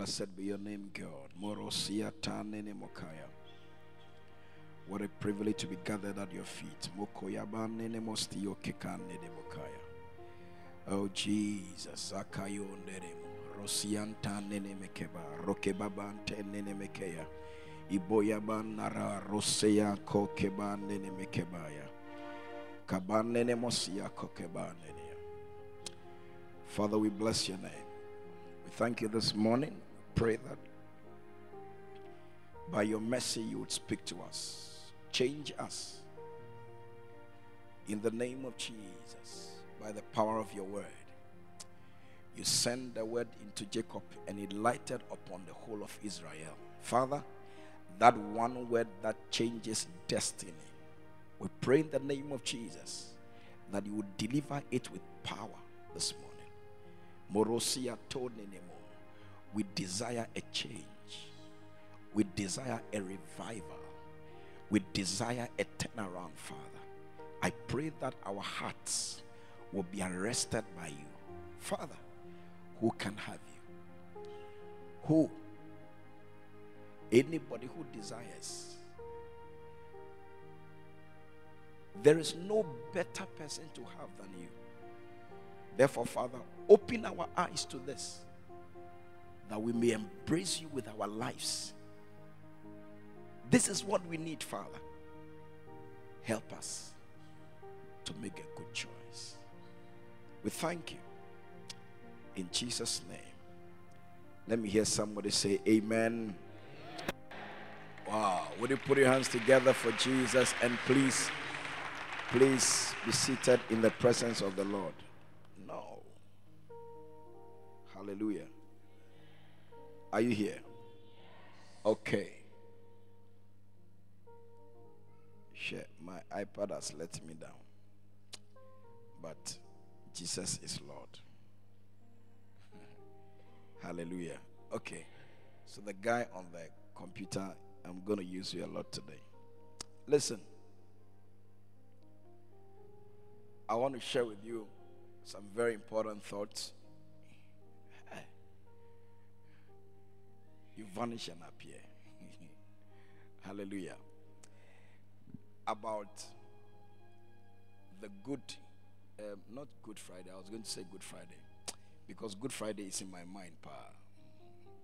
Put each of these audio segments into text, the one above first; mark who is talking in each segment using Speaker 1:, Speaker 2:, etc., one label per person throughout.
Speaker 1: Blessed be your name, God. Morosia tanene mokaya. What a privilege to be gathered at your feet. Mokoyabanene mostio kekanene mokaya. Oh Jesus, akayo neremo. Rosianta nene mekeba. Rokebabante nene mekeya. Iboyaban nara roseya kokeban nene mekebaya. Kaban nene mosia kokeban nene. Father, we bless your name. We thank you this morning. Pray that by your mercy you would speak to us, change us. In the name of Jesus, by the power of your word, you send the word into Jacob and it lighted upon the whole of Israel. Father, that one word that changes destiny, we pray in the name of Jesus that you would deliver it with power this morning. Morosia tonenemo. We desire a change. We desire a revival. We desire a turnaround, Father. I pray that our hearts will be arrested by you. Father, who can have you? Who? Anybody who desires. There is no better person to have than you. Therefore, Father, open our eyes to this that we may embrace you with our lives. This is what we need, Father. Help us to make a good choice. We thank you. In Jesus' name. Let me hear somebody say, Amen. Wow. Would you put your hands together for Jesus and please, please be seated in the presence of the Lord? No. Hallelujah. Are you here? Okay. Share. My iPad has let me down. But Jesus is Lord. Hallelujah. Okay. So the guy on the computer, I'm going to use you a lot today. Listen. I want to share with you some very important thoughts. Vanish and appear. Hallelujah. About the good, um, not Good Friday. I was going to say Good Friday because Good Friday is in my mind. Pa.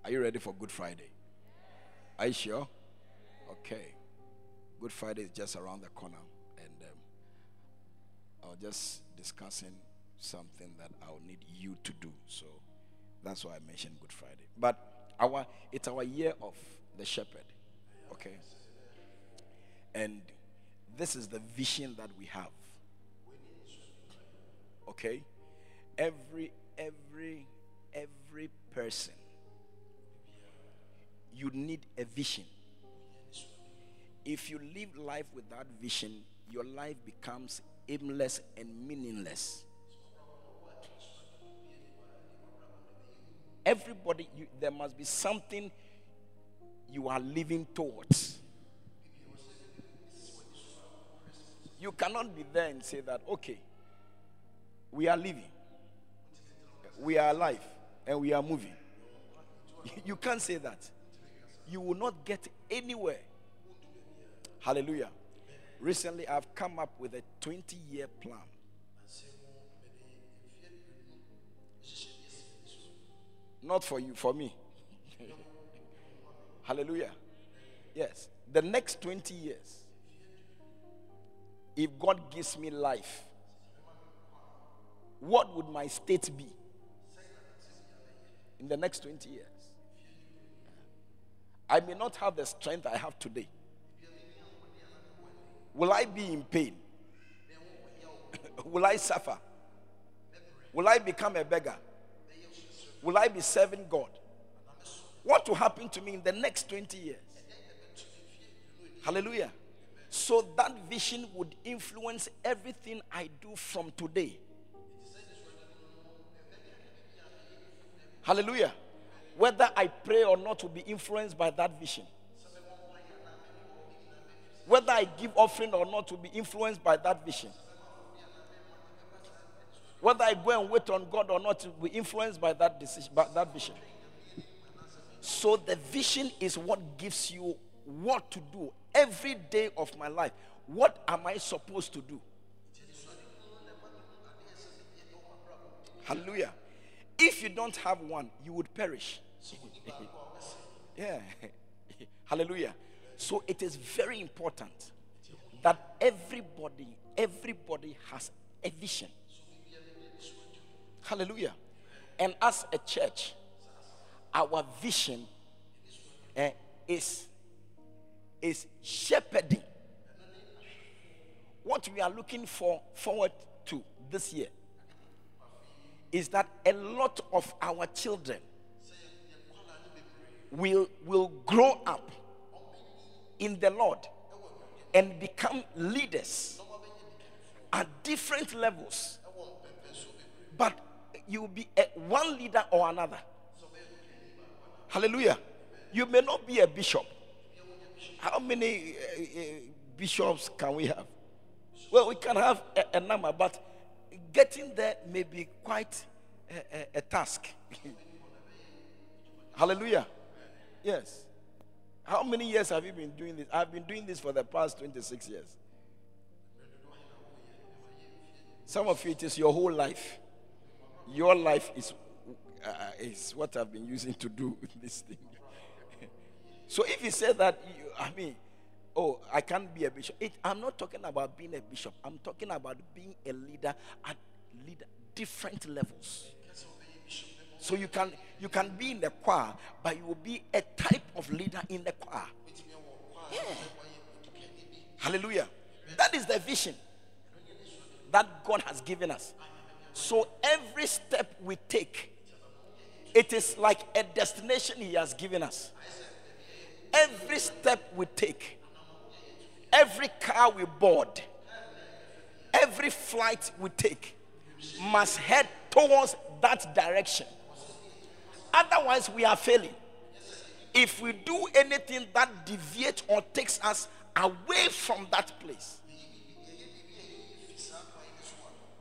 Speaker 1: Are you ready for Good Friday? Are you sure? Okay. Good Friday is just around the corner, and um, I was just discussing something that I'll need you to do. So that's why I mentioned Good Friday. But our it's our year of the shepherd. Okay. And this is the vision that we have. Okay? Every every every person you need a vision. If you live life without vision, your life becomes aimless and meaningless. Everybody, you, there must be something you are living towards. You cannot be there and say that, okay, we are living, we are alive, and we are moving. You can't say that. You will not get anywhere. Hallelujah. Recently, I've come up with a 20 year plan. Not for you, for me. Hallelujah. Yes. The next 20 years, if God gives me life, what would my state be in the next 20 years? I may not have the strength I have today. Will I be in pain? Will I suffer? Will I become a beggar? Will I be serving God? What will happen to me in the next 20 years? Hallelujah. So that vision would influence everything I do from today. Hallelujah. Whether I pray or not will be influenced by that vision. Whether I give offering or not will be influenced by that vision. Whether I go and wait on God or not will be influenced by that decision, by that vision. So the vision is what gives you what to do every day of my life. What am I supposed to do? Hallelujah. If you don't have one, you would perish. yeah. Hallelujah. So it is very important that everybody, everybody has a vision. Hallelujah. And as a church, our vision eh, is, is shepherding. What we are looking for forward to this year is that a lot of our children will, will grow up in the Lord and become leaders at different levels. But you will be a, one leader or another. Hallelujah. You may not be a bishop. How many uh, uh, bishops can we have? Well, we can have a, a number, but getting there may be quite a, a, a task. Hallelujah. Yes. How many years have you been doing this? I've been doing this for the past 26 years. Some of you it is your whole life. Your life is, uh, is what I've been using to do this thing. so if you say that, you, I mean, oh, I can't be a bishop. It, I'm not talking about being a bishop. I'm talking about being a leader at leader different levels. So you can you can be in the choir, but you will be a type of leader in the choir. Yeah. Hallelujah. That is the vision that God has given us. So every step we take, it is like a destination He has given us. Every step we take, every car we board, every flight we take must head towards that direction. Otherwise, we are failing. If we do anything that deviates or takes us away from that place,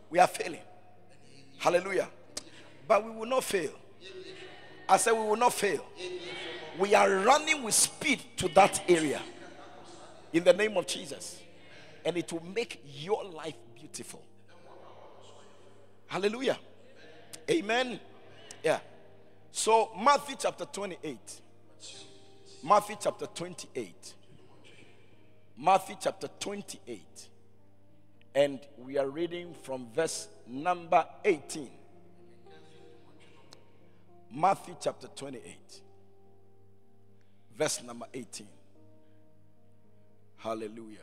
Speaker 1: we are failing. Hallelujah. But we will not fail. I said, we will not fail. We are running with speed to that area in the name of Jesus. And it will make your life beautiful. Hallelujah. Amen. Yeah. So, Matthew chapter 28. Matthew chapter 28. Matthew chapter 28. And we are reading from verse number 18. Matthew chapter 28. Verse number 18. Hallelujah.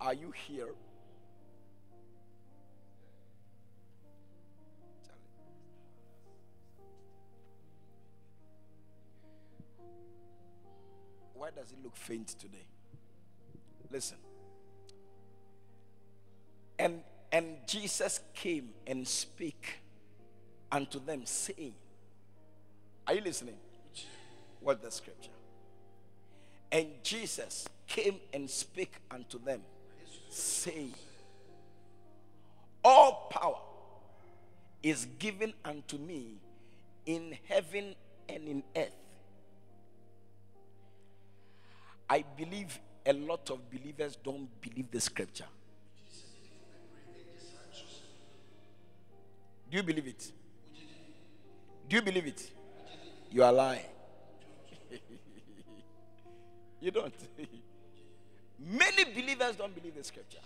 Speaker 1: Are you here? Why does it look faint today? Listen. And and Jesus came and spake unto them, saying, Are you listening? What the scripture? And Jesus came and spake unto them, saying, All power is given unto me in heaven and in earth. I believe a lot of believers don't believe the scripture. Do you believe it? Do you believe it? You are lying. you don't. Many believers don't believe the scripture.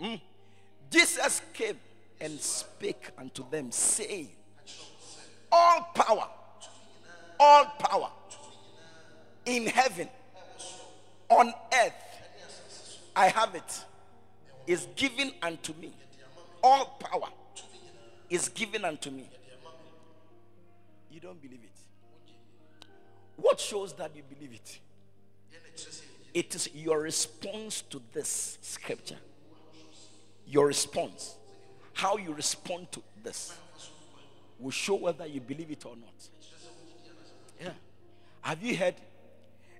Speaker 1: Mm. Jesus came and spake unto them, saying, All power, all power in heaven, on earth, I have it, is given unto me. All power is given unto me. You don't believe it. What shows that you believe it? It is your response to this scripture. Your response. How you respond to this will show whether you believe it or not. Yeah. Have you heard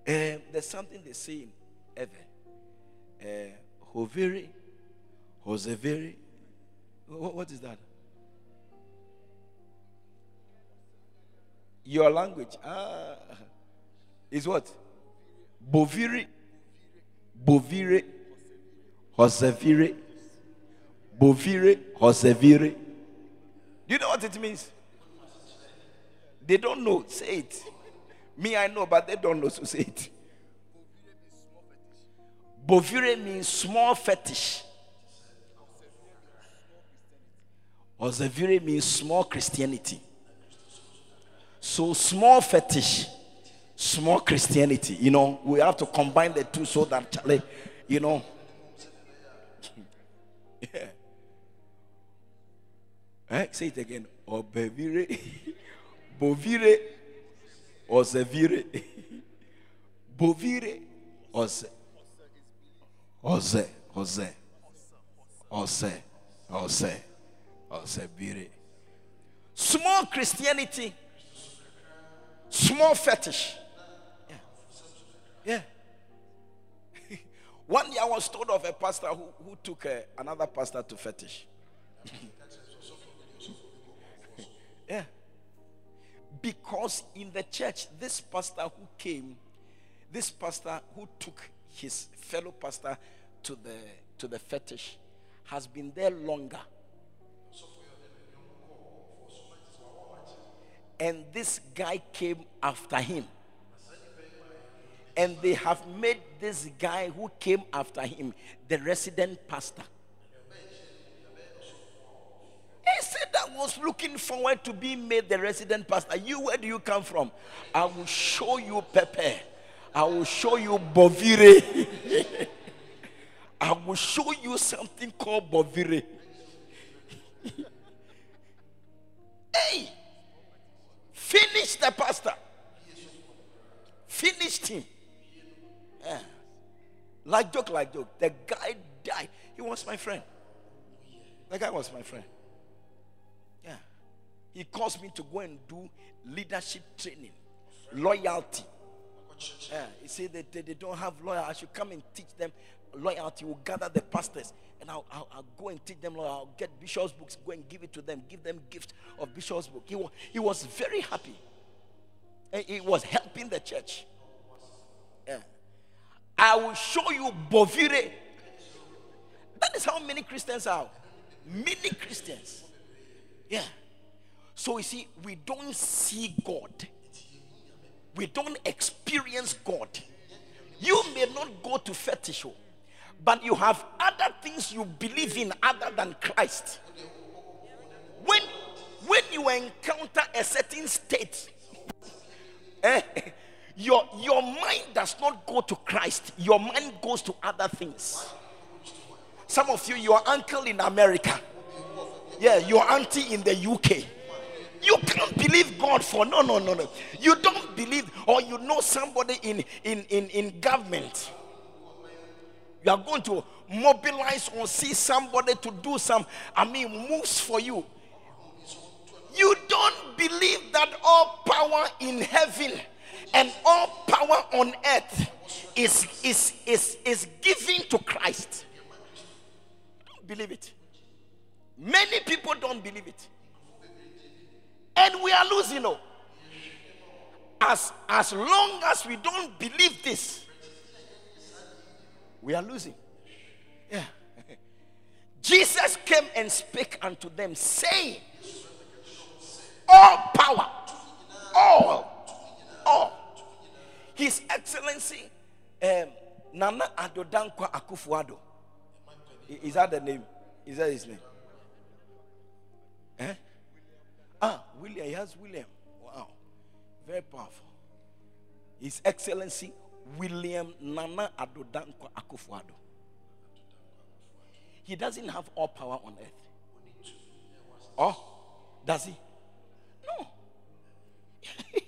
Speaker 1: uh, there's something they say in Ever. Uh, Hovere, Josevere. What, what is that? Your language. Ah. Is what? Boviri. Bovire. Hosevire. Bovire. Hosevire. Do you know what it means? They don't know. Say it. Me, I know, but they don't know, so say it. Bovire means small fetish. Hosevire means small Christianity. So small fetish, small Christianity. You know, we have to combine the two so that you know. yeah. Eh? Say it again. Obevire, bovire, ozevire, bovire, oze, oze, oze, oze, oze, ozevire. Small Christianity Small fetish. Yeah. Yeah. One day I was told of a pastor who, who took uh, another pastor to fetish. yeah. Because in the church, this pastor who came, this pastor who took his fellow pastor to the to the fetish has been there longer and this guy came after him. And they have made this guy who came after him the resident pastor. He said, I was looking forward to being made the resident pastor. You, where do you come from? I will show you Pepe. I will show you Bovire. I will show you something called Bovire. hey! Finished the pastor. Finished him. Yeah. Like joke, like joke. The guy died. He was my friend. The guy was my friend. Yeah. He caused me to go and do leadership training, loyalty. Yeah. He said that they, they don't have loyalty. I should come and teach them loyalty. We'll gather the pastors and I'll, I'll, I'll, go and teach them. I'll get Bishop's books, go and give it to them, give them gift of Bishop's book. He was, he was very happy. And he was helping the church. Yeah. I will show you Bovire. That is how many Christians are. Many Christians. Yeah. So you see, we don't see God. We don't experience God. You may not go to fetish but you have other things you believe in other than Christ. When when you encounter a certain state, eh, your your mind does not go to Christ. Your mind goes to other things. Some of you, your uncle in America, yeah, your auntie in the UK. You can't believe God for no, no, no, no. You don't believe, or you know somebody in in in, in government you are going to mobilize or see somebody to do some, I mean, moves for you. You don't believe that all power in heaven and all power on earth is, is, is, is given to Christ. Don't believe it. Many people don't believe it. And we are losing. You know. As, as long as we don't believe this, we are losing. Yeah. Jesus came and spake unto them, saying, All power, all, all. His Excellency um, Nana Addo Dankwa Akufo-Addo. Is that the name? Is that his name? Eh? Ah, William. He has William. Wow. Very powerful. His Excellency William Nana Addo Dankwa Akufo-Addo. He doesn't have all power on earth. Oh, does he? No.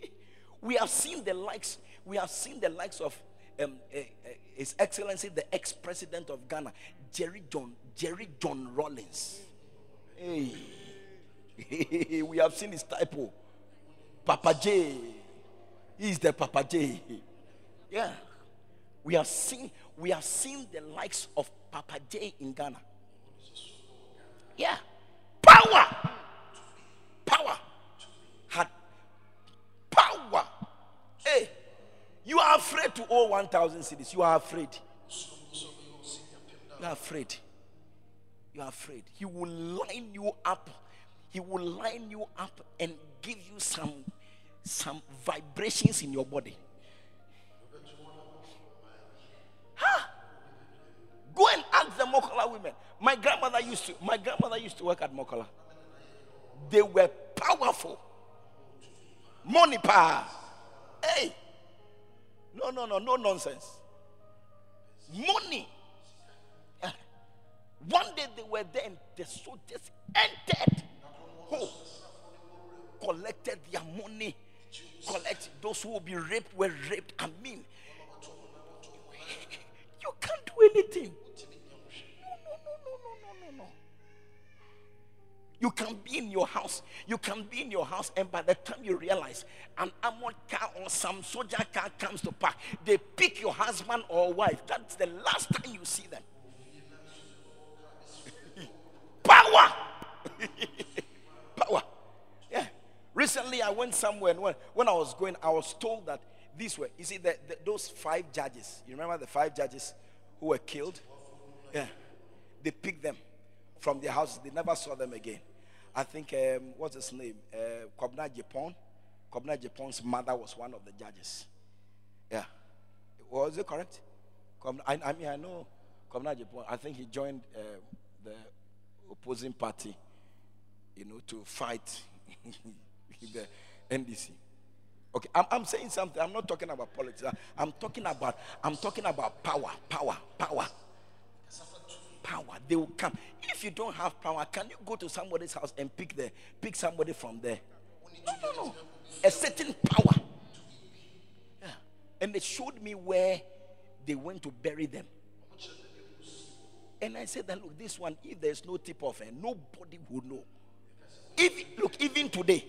Speaker 1: we have seen the likes. We have seen the likes of um, uh, uh, His Excellency, the ex-president of Ghana, Jerry John Jerry John Rawlings. Hey, we have seen his typo, Papa J. He's the Papa J. Yeah. We have seen we have seen the likes of Papa J in Ghana. Yeah. Power. Power. Had power. Hey. You are afraid to owe 1,000 cedis. You are afraid. You are afraid. You are afraid. He will line you up. He will line you up and give you some some vibrations in your body. Women. My grandmother used to my grandmother used to work at Makola. They were powerful. Money power. Hey. No, no, no, no nonsense. Money. One day they were there and the soldiers entered. Who? Collected their money. Collect those who will be raped were raped. I mean, you can't do anything. You can be in your house. You can be in your house, and by the time you realize an armored car or some soldier car comes to park, they pick your husband or wife. That's the last time you see them. Power. Power. Yeah. Recently, I went somewhere, and when, when I was going, I was told that this way. You see, the, the, those five judges, you remember the five judges who were killed? Yeah. They picked them from their houses. They never saw them again. I think, um, what's his name? Uh, Kobna Japan. Kobna Japan's mother was one of the judges. Yeah. Was it correct? I, I mean, I know Kobna Japan. I think he joined uh, the opposing party, you know, to fight the NDC. Okay, I'm, I'm saying something. I'm not talking about politics. I'm talking about I'm talking about power, power, power power, they will come. If you don't have power, can you go to somebody's house and pick the pick somebody from there? No, no, no. A certain power. Yeah. And they showed me where they went to bury them. And I said that look, this one, if there's no tip off, and nobody will know. If look, even today,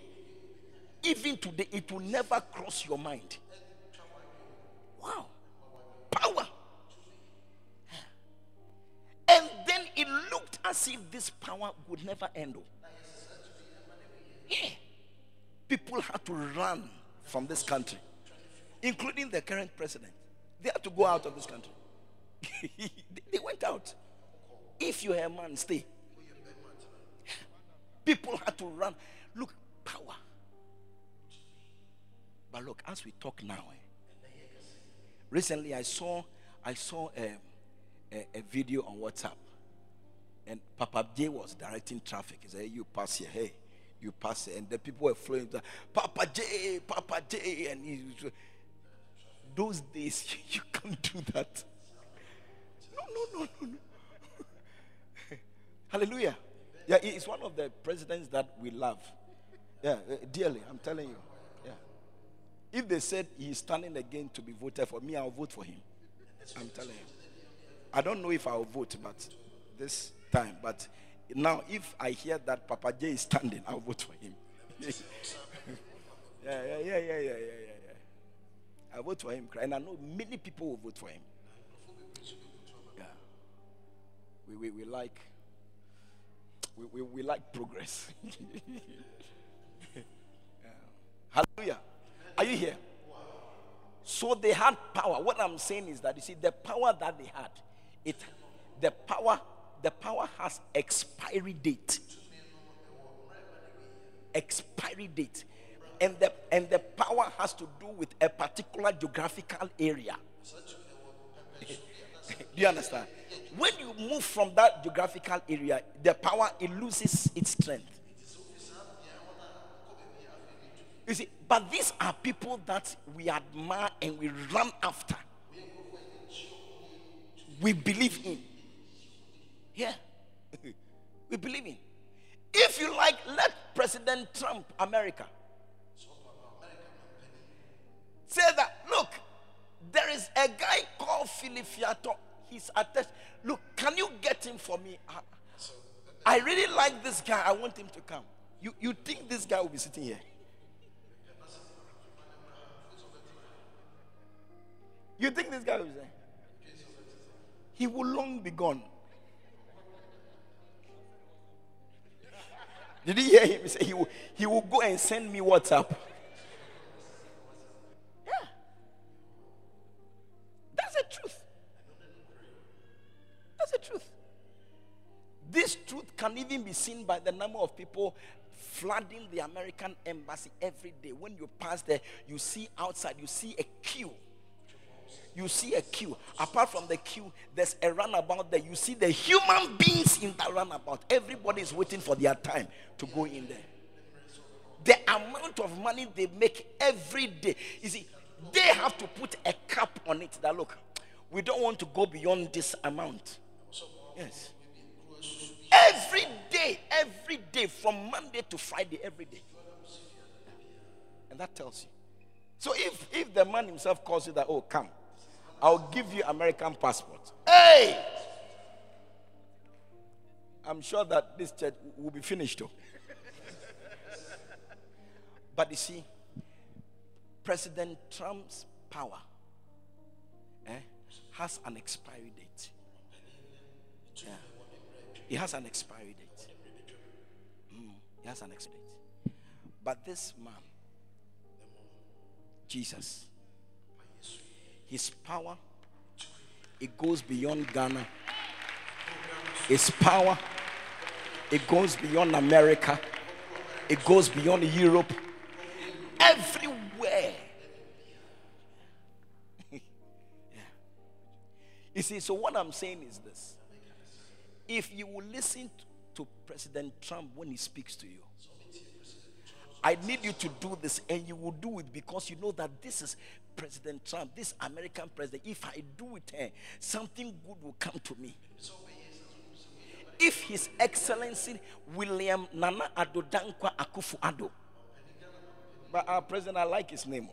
Speaker 1: even today, it will never cross your mind. Wow. It looked as if this power would never end. Yeah. People had to run from this country, including the current president. They had to go out of this country. they went out. If you're a man, stay. People had to run. Look, power. But look, as we talk now, eh, recently I saw I saw um, a, a video on WhatsApp and Papa J was directing traffic. He said, You pass here, hey, you pass here. And the people were flowing, Papa J, Papa J. And he, those days, you can't do that. No, no, no, no, no. Hallelujah. Yeah, he's one of the presidents that we love. Yeah, uh, dearly, I'm telling you. Yeah. If they said he's standing again to be voted for me, I'll vote for him. I'm telling you. I don't know if I'll vote, but this time. But now, if I hear that Papa J is standing, I'll vote for him. yeah, yeah, yeah, yeah, yeah, yeah, yeah. I vote for him, and I know many people will vote for him. Yeah, we we, we like we, we, we like progress. Hallelujah. Are you here? So they had power. What I'm saying is that you see the power that they had, it the power the power has expiry date. Expiry date. And the and the power has to do with a particular geographical area. do you understand? When you move from that geographical area, the power it loses its strength. You see, but these are people that we admire and we run after. We believe in. Yeah. we believe in. If you like, let President Trump, America, say that, look, there is a guy called Philip Fiato. He's attached. Look, can you get him for me? I, I really like this guy. I want him to come. You, you think this guy will be sitting here? You think this guy will be there? He will long be gone. Did you hear him say he will, he will go and send me WhatsApp? Yeah. That's the truth. That's the truth. This truth can even be seen by the number of people flooding the American embassy every day. When you pass there, you see outside, you see a queue you see a queue. Apart from the queue, there's a runabout there. You see the human beings in that runabout. Everybody is waiting for their time to go in there. The amount of money they make every day. You see, they have to put a cap on it that look, we don't want to go beyond this amount. Yes. Every day, every day, from Monday to Friday, every day. And that tells you. So if if the man himself calls you that, oh, come, I'll give you American passport. Hey! I'm sure that this church will be finished too. but you see, President Trump's power eh, has an expiry date. Yeah. It has an expiry date. Mm, it has an expiry date. But this man, Jesus, his power, it goes beyond Ghana. His power, it goes beyond America. It goes beyond Europe. Everywhere. yeah. You see, so what I'm saying is this if you will listen to President Trump when he speaks to you, I need you to do this, and you will do it because you know that this is President Trump, this American president. If I do it, eh, something good will come to me. If His Excellency William Nana Addo Dankwa Akufo Addo, but our president, I like his name.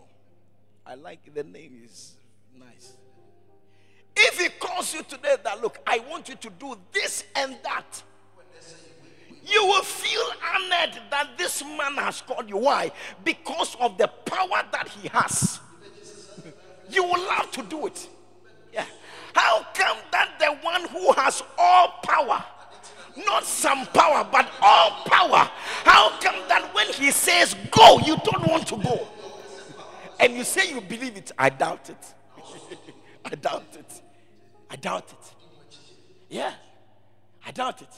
Speaker 1: I like the name is nice. If he calls you today that, look, I want you to do this and that, you will feel honored that this man has called you. Why? Because of the power that he has. You will love to do it. Yeah. How come that the one who has all power, not some power, but all power, how come that when he says go, you don't want to go? And you say you believe it? I doubt it. I doubt it. I doubt it. Yeah, I doubt it.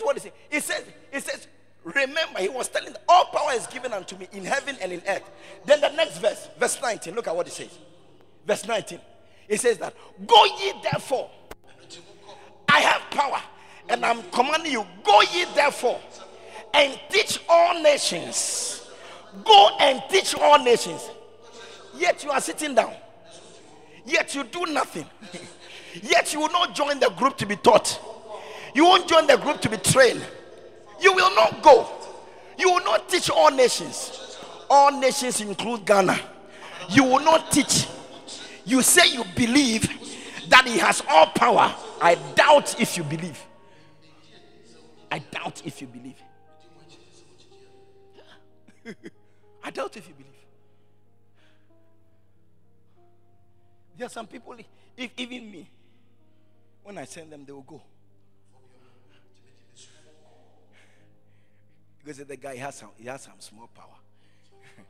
Speaker 1: To what he says. He says, he says, remember, he was telling all power is given unto me in heaven and in earth. Then the next verse, verse 19, look at what he says. Verse 19. He says that go ye therefore. I have power, and I'm commanding you, go ye therefore and teach all nations. Go and teach all nations. Yet you are sitting down. Yet you do nothing. Yet you will not join the group to be taught. You won't join the group to be trained. You will not go. You will not teach all nations. All nations include Ghana. You will not teach. You say you believe that he has all power. I doubt if you believe. I doubt if you believe. I doubt if you believe. There are some people, if even me, when I send them, they will go. Because the guy has some, he has some small power.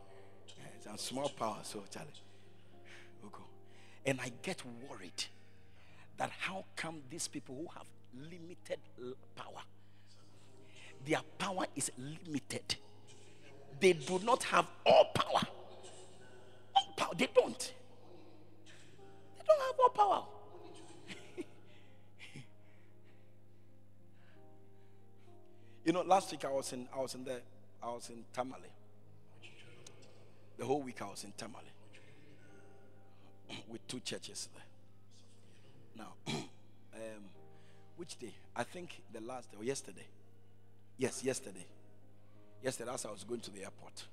Speaker 1: Eh, some small power, so Charlie, go. And I get worried that how come these people who have limited power, their power is limited. They do not have all power. All power, they don't They don't have all power. You know, last week I was in I was in the I was in Tamale. The whole week I was in Tamale with two churches there. Now, um, which day? I think the last day or yesterday. Yes, yesterday. Yesterday, as I was going to the airport,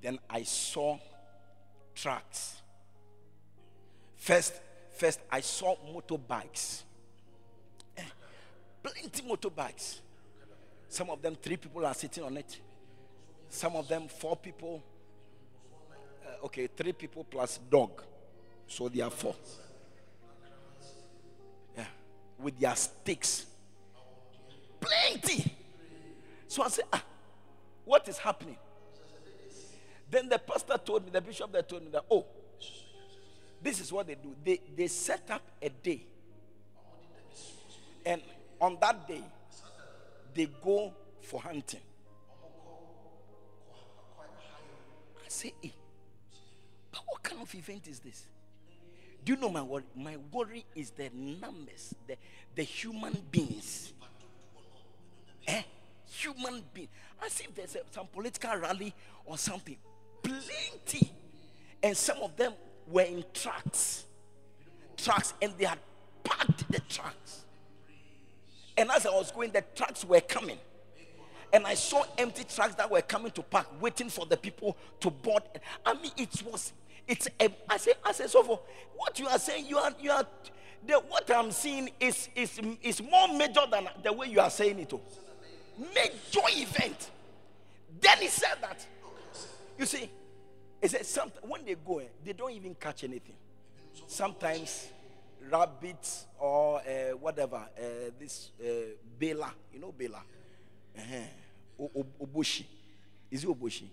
Speaker 1: then I saw trucks First, first I saw motorbikes. Plenty motorbikes. Some of them three people are sitting on it. Some of them four people. Uh, okay, three people plus dog. So they are four. Yeah. With their sticks. Plenty. So I said, ah, what is happening? Then the pastor told me, the bishop there told me that, oh, this is what they do. They, they set up a day And on that day, they go for hunting. I say, hey, but what kind of event is this? Do you know my worry? My worry is the numbers, the, the human beings. Eh? Human being. As if there's a, some political rally or something. Plenty. And some of them were in trucks. Trucks, and they had packed the trucks. And as I was going, the trucks were coming. And I saw empty trucks that were coming to park, waiting for the people to board. I mean, it was, it's, a, I say, I say, so for what you are saying, you are, you are, the, what I'm seeing is, is, is more major than the way you are saying it. Oh. Major event. Then he said that, you see, he said, some, when they go, eh, they don't even catch anything. Sometimes rabbits or uh, whatever, uh, this uh, Bela, you know Bela? Uh-huh. Oboshi. Is it Oboshi?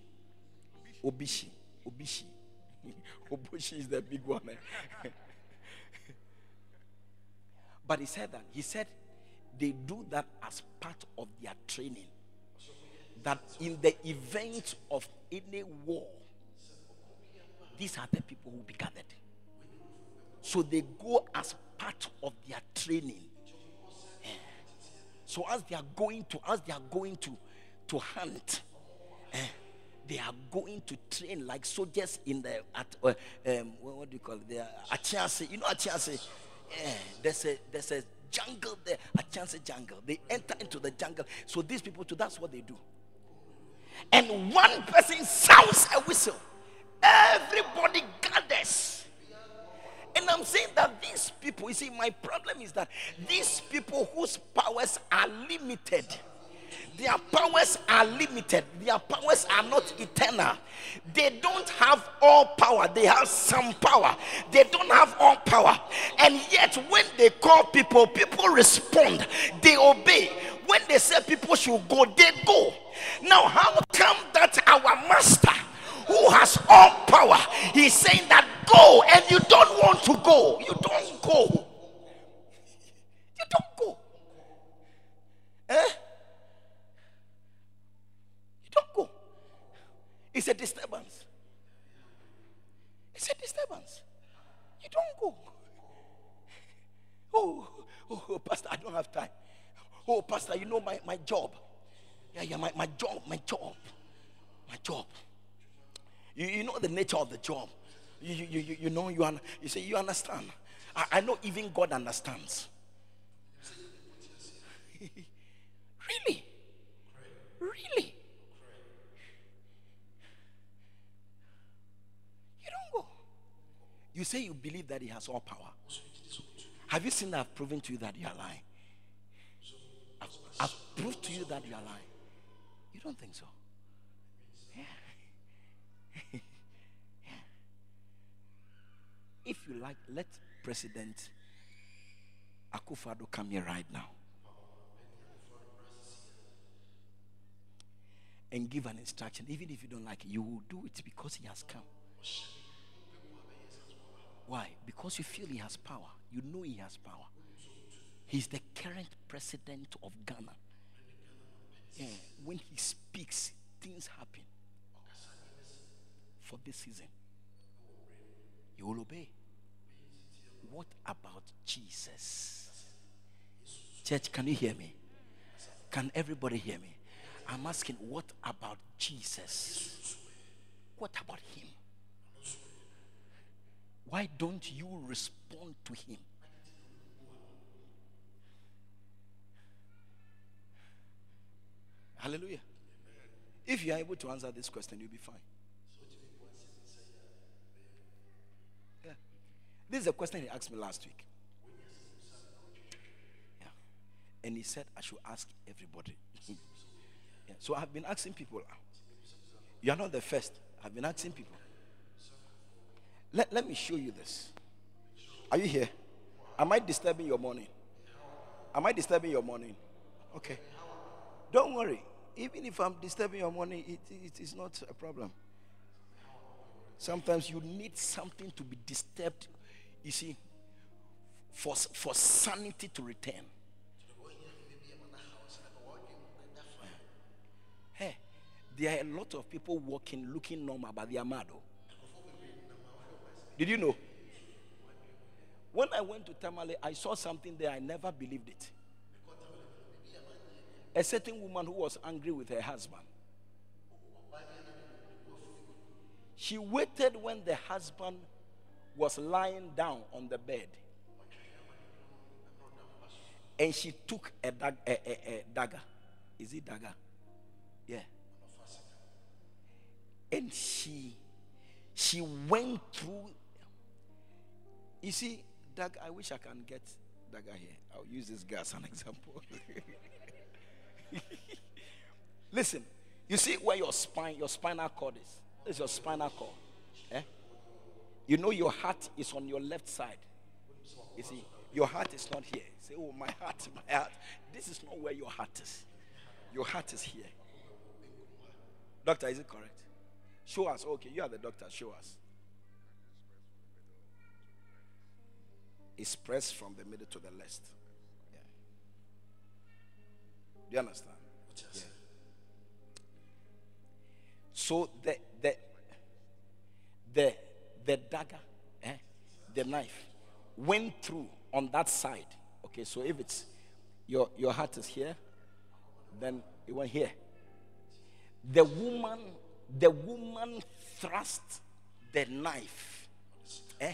Speaker 1: Obishi. Obishi. Oboshi is the big one. But he said that. He said they do that as part of their training. That in the event of any war, these are the people who will be gathered. So they go as part of their training. Yeah. So as they are going to, as they are going to, to hunt, eh, they are going to train like soldiers in the at uh, um, what do you call it? The Achiase, you know Achiase. Yeah, there's a there's a jungle there, Achiase jungle. They enter into the jungle. So these people too, that's what they do. And one person sounds a whistle. Everybody I'm saying that these people, you see, my problem is that these people whose powers are limited, their powers are limited, their powers are not eternal. They don't have all power, they have some power. They don't have all power. And yet, when they call people, people respond, they obey. When they say people should go, they go. Now, how come that our master? who has all power, he's saying that go and you don't want to go. You don't go. You don't go. Eh? You don't go. It's a disturbance. It's a disturbance. You don't go. Oh, oh, Pastor, I don't have time. Oh, Pastor, you know my, my job. Yeah, yeah, my, my job, my job, my job. You, you know the nature of the job. You, you, you, you know, you, you say, you understand. I, I know even God understands. really? Really? You don't go. You say you believe that He has all power. Have you seen that I've proven to you that you are lying? I've, I've proved to you that you are lying. You don't think so? If you like, let President Akufo-Addo come here right now and give an instruction. Even if you don't like it, you will do it because he has come. Why? Because you feel he has power. You know he has power. He's the current president of Ghana. Yeah, when he speaks, things happen for this season. You will obey. What about Jesus? Church, can you hear me? Can everybody hear me? I'm asking, what about Jesus? What about him? Why don't you respond to him? Hallelujah. If you are able to answer this question, you'll be fine. This is a question he asked me last week. Yeah. And he said I should ask everybody. yeah. So I've been asking people. You are not the first. I've been asking people. Let, let me show you this. Are you here? Am I disturbing your morning? Am I disturbing your morning? Okay. Don't worry. Even if I'm disturbing your morning, it, it is not a problem. Sometimes you need something to be disturbed you see, for, for sanity to return. Hey, there are a lot of people walking, looking normal, but they are mad. Oh. Did you know? When I went to Tamale, I saw something there. I never believed it. A certain woman who was angry with her husband. She waited when the husband was lying down on the bed. And she took a, dag- a, a- a dagger. Is it dagger? Yeah. And she she went through. You see, Dag, I wish I can get dagger here. I'll use this guy as an example. Listen, you see where your spine, your spinal cord is. Is your spinal cord. Eh? You know your heart is on your left side. You see, your heart is not here. Say, oh, my heart, my heart. This is not where your heart is. Your heart is here. Doctor, is it correct? Show us. Okay, you are the doctor. Show us. It's pressed from the middle to the left. Yeah. Do you understand? Yeah. So the the the the dagger, eh, the knife, went through on that side. Okay, so if it's your your heart is here, then it went here. The woman, the woman thrust the knife, eh?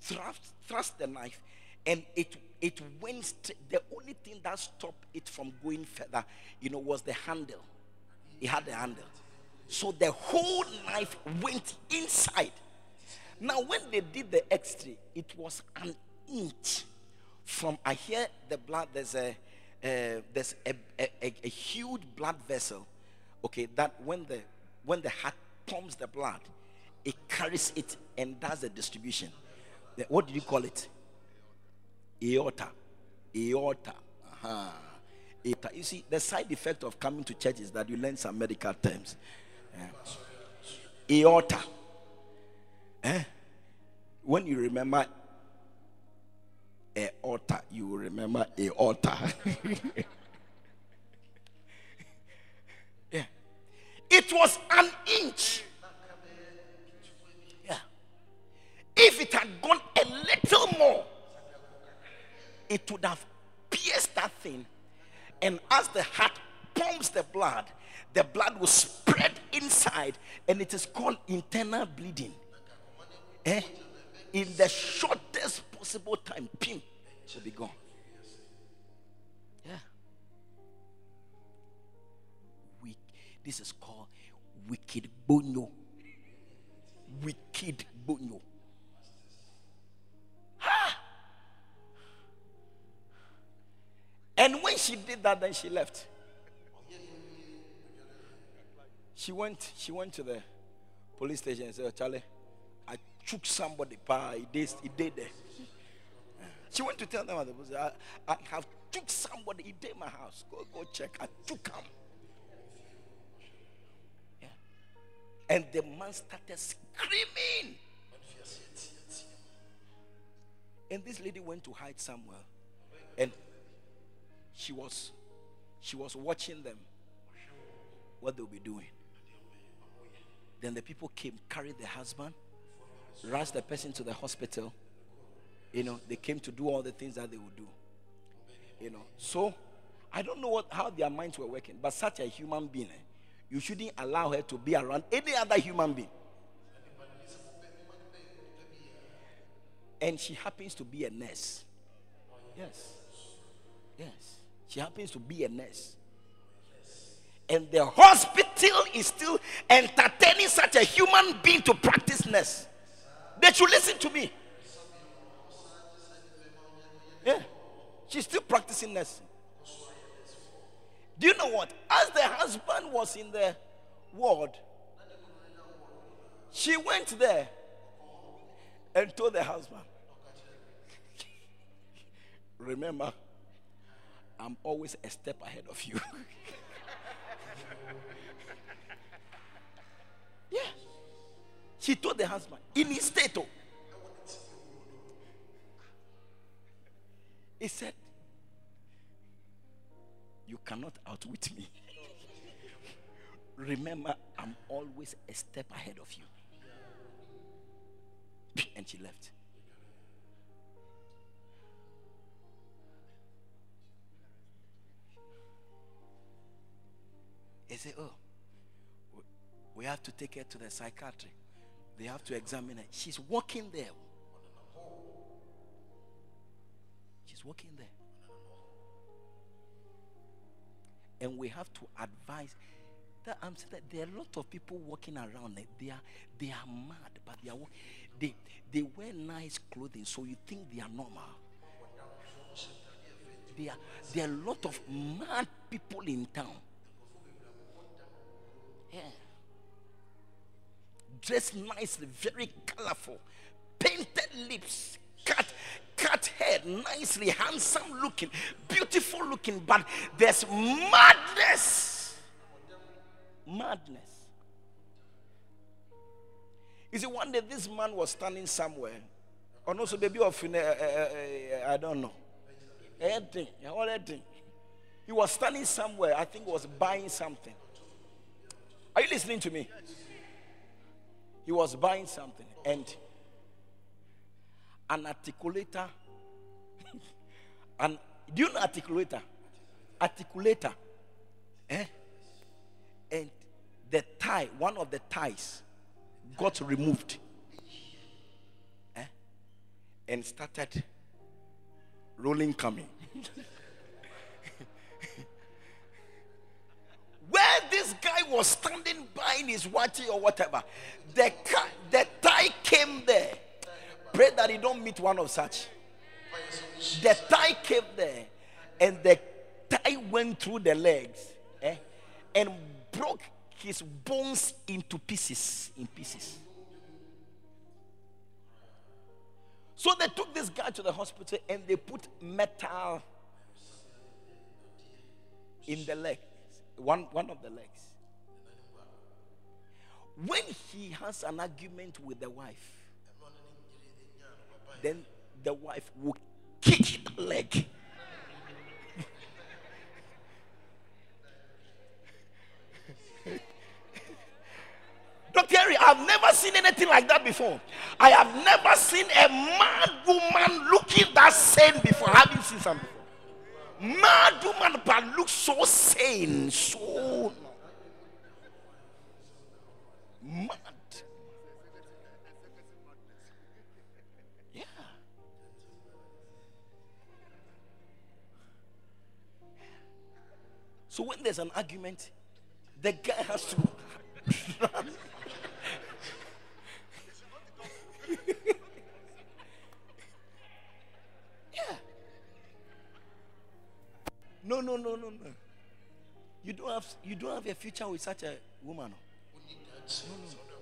Speaker 1: Thrust, thrust the knife, and it it went. St- the only thing that stopped it from going further, you know, was the handle. It had the handle, so the whole knife went inside. Now, when they did the X-ray, it was an inch from. I hear the blood. There's a uh, there's a, a, a, a huge blood vessel. Okay, that when the when the heart pumps the blood, it carries it and does the distribution. The- what do you call it? Aorta. Aorta. Uh-huh. Aorta. You see, the side effect of coming to church is that you learn some medical terms. Yeah. Aorta. Eh? When you remember a altar, you will remember a altar. yeah. It was an inch. Yeah. If it had gone a little more, it would have pierced that thing. And as the heart pumps the blood, the blood will spread inside, and it is called internal bleeding. Eh? In the shortest possible time, pim, will be gone. Yeah. Weak. This is called wicked bonyo. Wicked bonyo. Ha! And when she did that, then she left. She went. She went to the police station and said, "Oh, "Charlie, I took somebody. by did. He did there." She went to tell them the I, I have took somebody. He did my house. Go, go check. I took him. Yeah. And the man started screaming. And this lady went to hide somewhere. And she was she was watching them what they'll be doing. Then the people came, carried the husband, rushed the person to the hospital. You know, they came to do all the things that they would do. You know, so I don't know what how their minds were working, but such a human being, eh, you shouldn't allow her to be around any other human being. And she happens to be a nurse. Yes. Yes. She happens to be a nurse. And the hospital is still entertaining such a human being to practice nurse. They should listen to me. Yeah. She's still practicing nursing. Do you know what? As the husband was in the ward, she went there and told the husband, Remember, I'm always a step ahead of you. She told the husband in his state. oh. He said, You cannot outwit me. Remember, I'm always a step ahead of you. And she left. He said, Oh, we have to take her to the psychiatric. They have to examine her. She's walking there. She's walking there. And we have to advise that I'm saying that there are a lot of people walking around. They are they are mad, but they are they they wear nice clothing, so you think they are normal. There are, there are a lot of mad people in town. Yeah. Dressed nicely, very colorful, painted lips, cut, cut hair, nicely, handsome looking, beautiful looking, but there's madness. Madness. You see, one day this man was standing somewhere, or also maybe of uh, uh, uh, I don't know, anything, anything. He was standing somewhere. I think he was buying something. Are you listening to me? He was buying something, and an articulator. and do you know articulator? Articulator. Eh? And the tie, one of the ties, got removed. Eh? And started rolling coming. guy was standing buying his watch or whatever, the, the tie came there. Pray that he don't meet one of such. The tie came there, and the tie went through the legs eh, and broke his bones into pieces. In pieces. So they took this guy to the hospital and they put metal in the leg, one, one of the legs. When he has an argument with the wife, then the wife will kick the leg. Dr. Harry, I've never seen anything like that before. I have never seen a mad woman looking that sane before. I haven't seen some before. Mad woman, but looks so sane, so Yeah. So when there's an argument, the guy has to run. yeah. No, no, no, no, no. You don't have you don't have a future with such a woman. No.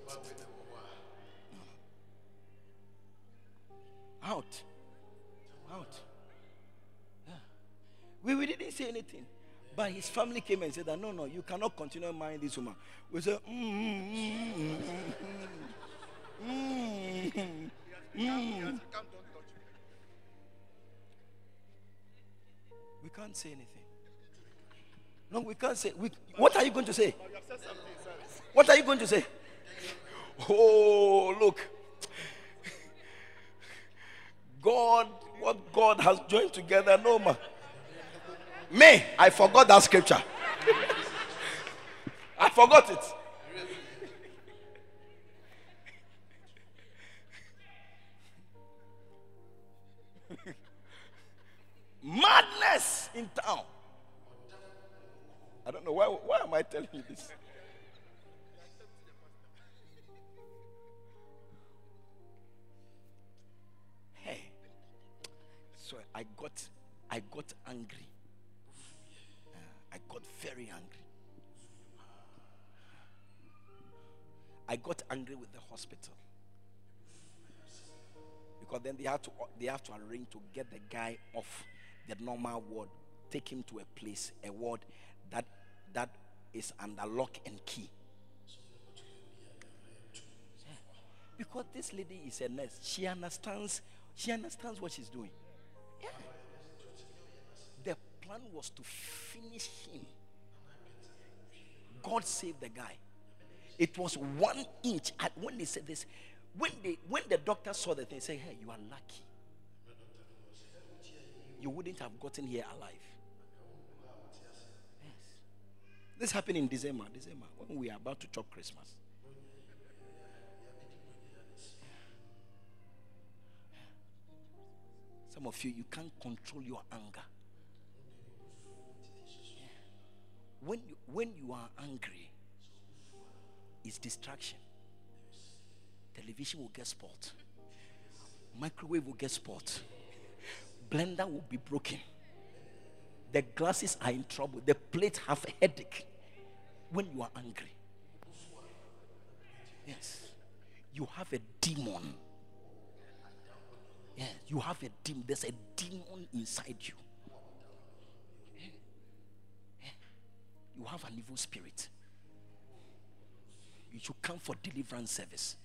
Speaker 1: Out. Out. Yeah. We, we didn't say anything. But his family came and said that no, no, you cannot continue marrying this woman. We said, mm, mm, mm, mm, We can't say anything. No, we can't say. We, what are you going to say? What are you going to say? Oh, look. God, what God has joined together, no man. Me, I forgot that scripture. I forgot it. Madness in town. I don't know why. Why am I telling you this? Hey, so I got, I got angry. Uh, I got very angry. I got angry with the hospital because then they have to they have to arrange to get the guy off the normal ward, take him to a place, a ward that that is under lock and key. Because this lady is a nurse, she understands. She understands what she's doing. Yeah. The plan was to finish him God saved the guy. It was one inch. At, when they said this, when they when the doctor saw the thing, say, "Hey, you are lucky. You wouldn't have gotten here alive." This happened in December. December when we are about to chop Christmas. Some of you, you can't control your anger. When you, when you are angry, it's distraction. Television will get spoiled. Microwave will get spoiled. Blender will be broken. The glasses are in trouble. The plates have a headache when you are angry. Yes. You have a demon. Yeah, you have a demon. There's a demon inside you. You have an evil spirit. You should come for deliverance service.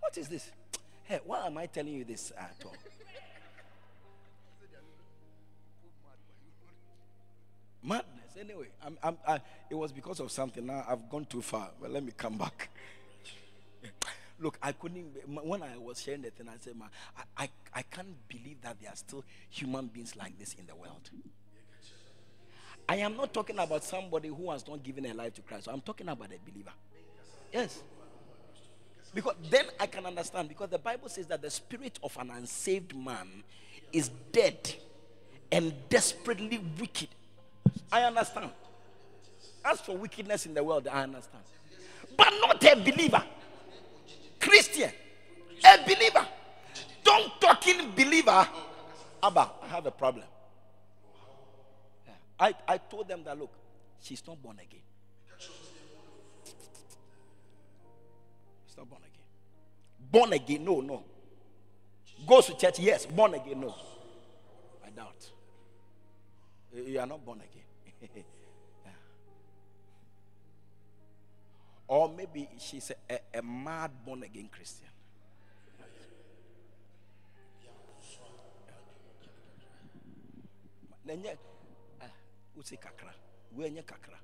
Speaker 1: What is this? Hey, why am I telling you this at all? Madness. Anyway, I'm, I'm, I, it was because of something. Now I've gone too far, but let me come back. Look, I couldn't. When I was sharing the thing, I said, "Man, I, I, I can't believe that there are still human beings like this in the world." I am not talking about somebody who has not given a life to Christ. I'm talking about a believer. Yes. Because then I can understand. Because the Bible says that the spirit of an unsaved man is dead and desperately wicked. I understand. As for wickedness in the world, I understand. But not a believer. Christian. A believer. Don't talking believer. Abba, I have a problem. I, I told them that look, she's not born again. She's not born again. Born again, no, no. Goes to church, yes. Born again, no. I doubt. You are not born again. yeah. Or maybe she's a, a, a mad born again Christian. Yeah say kakra. Wenye kakra.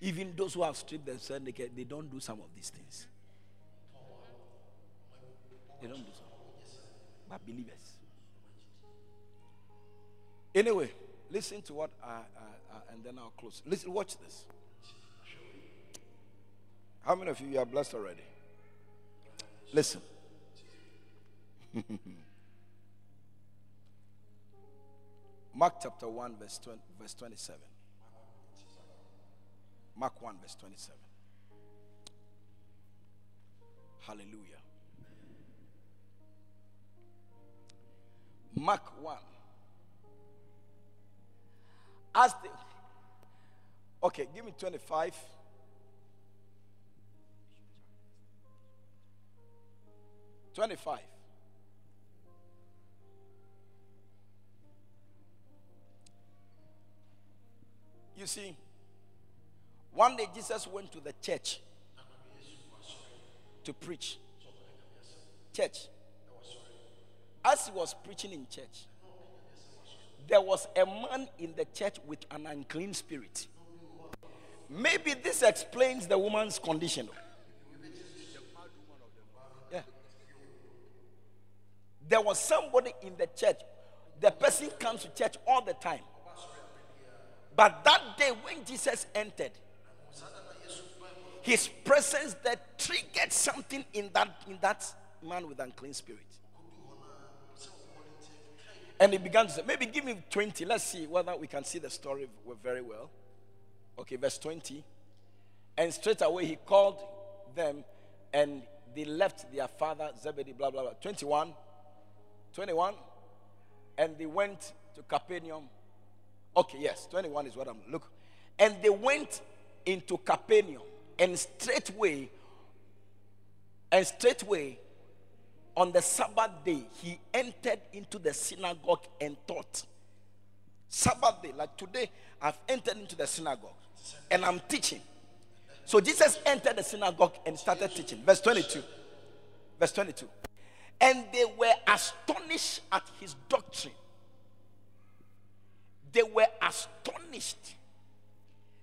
Speaker 1: Even those who have stripped themselves, they, they don't do some of these things. They don't do some. But believers. Anyway, listen to what I, I, I, and then I'll close. Listen, watch this. How many of you are blessed already? Listen. Mark chapter 1, verse, 20, verse 27. Mark 1, verse 27. Hallelujah. Mark 1. As the Okay, give me 25. Twenty-five. You see, one day Jesus went to the church to preach. Church. As he was preaching in church, there was a man in the church with an unclean spirit. Maybe this explains the woman's condition. Yeah. There was somebody in the church. The person comes to church all the time. But that day when Jesus entered, his presence that triggered something in that in that man with unclean spirit. And he began to say, maybe give me 20. Let's see whether we can see the story very well. Okay, verse 20. And straight away he called them and they left their father Zebedee, blah, blah, blah. 21. 21. And they went to Capernaum Okay, yes, 21 is what I'm look. And they went into Capernaum, and straightway, and straightway, on the Sabbath day, he entered into the synagogue and taught. Sabbath day, like today, I've entered into the synagogue and I'm teaching. So Jesus entered the synagogue and started teaching. Verse 22. Verse 22. And they were astonished astonished at his doctrine. They were astonished,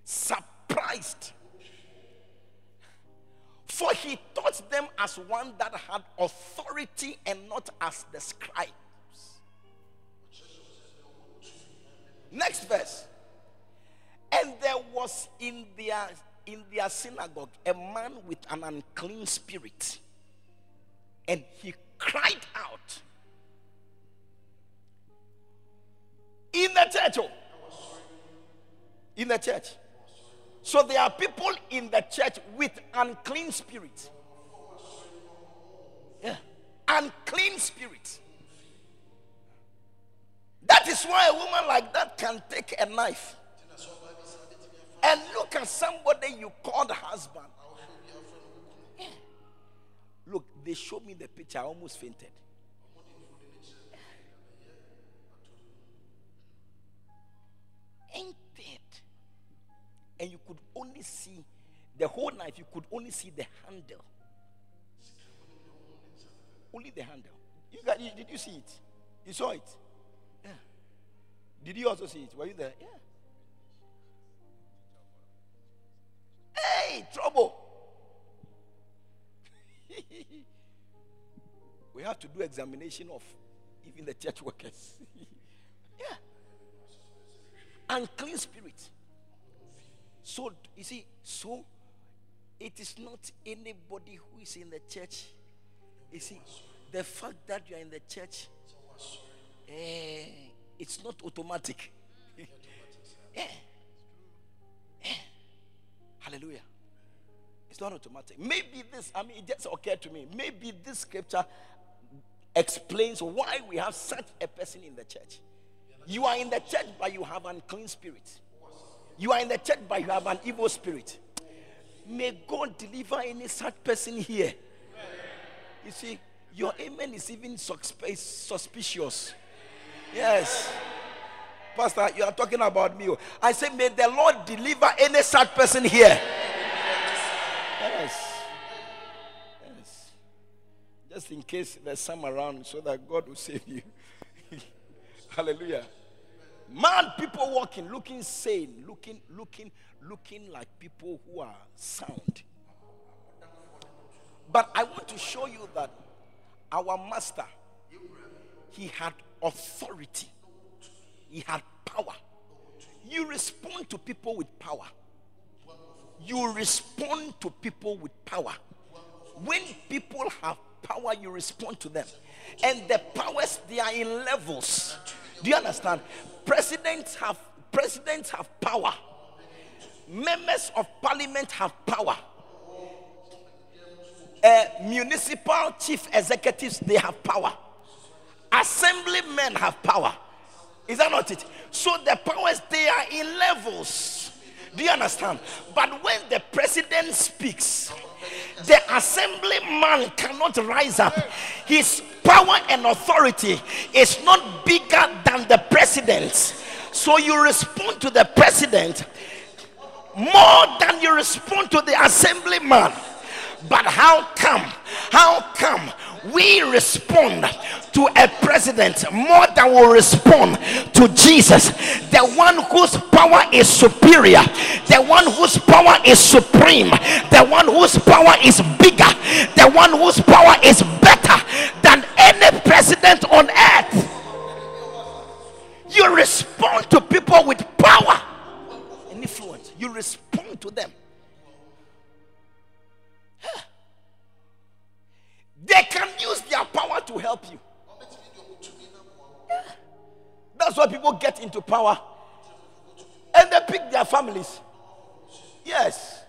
Speaker 1: surprised. For he taught them as one that had authority and not as the scribes. Next verse. And there was in their in their synagogue a man with an unclean spirit. And he cried out in the church. Oh. In the church. So there are people in the church with unclean spirit. Yeah. Unclean spirit. That is why a woman like that can take a knife and look at somebody you called husband. Yeah. Look, they showed me the picture. I almost fainted. And you could only see the whole knife, you could only see the handle. Only the handle. You did you see it? You saw it? Yeah. Did you also see it? Were you there? Yeah. Hey, trouble. we have to do examination of even the church workers. yeah. Unclean spirit. So, you see, so it is not anybody who is in the church. You see, the fact that you are in the church, eh, it's not automatic. yeah. Hallelujah. It's not automatic. Maybe this, I mean, it just occurred to me. Maybe this scripture explains why we have such a person in the church. You are in the church, but you have an unclean spirit. You are in the church, but you have an evil spirit. May God deliver any such person here. You see, your amen is even suspicious. Yes. Pastor, you are talking about me. I say, may the Lord deliver any such person here. Yes. Yes. Just in case there's some around so that God will save you. Hallelujah. Man, people walking, looking sane, looking, looking, looking like people who are sound. But I want to show you that our master, he had authority he had power. You respond to people with power. You respond to people with power. When people have power, you respond to them. And the powers they are in levels. Do you understand? Presidents have presidents have power. Members of parliament have power. Uh, municipal chief executives they have power. Assemblymen have power. Is that not it? So the powers they are in levels. Do you understand? But when the president speaks, the assemblyman cannot rise up. His power and authority is not bigger than the president. So you respond to the president more than you respond to the assemblyman. But how come? How come we respond to a president more than we respond to Jesus, the one whose power is superior, the one whose power is supreme, the one whose power is bigger, the one whose power is better than any president on earth. You respond to people with power and influence, you respond to them. They can use their power to help you. That's why people get into power and they pick their families. Yes.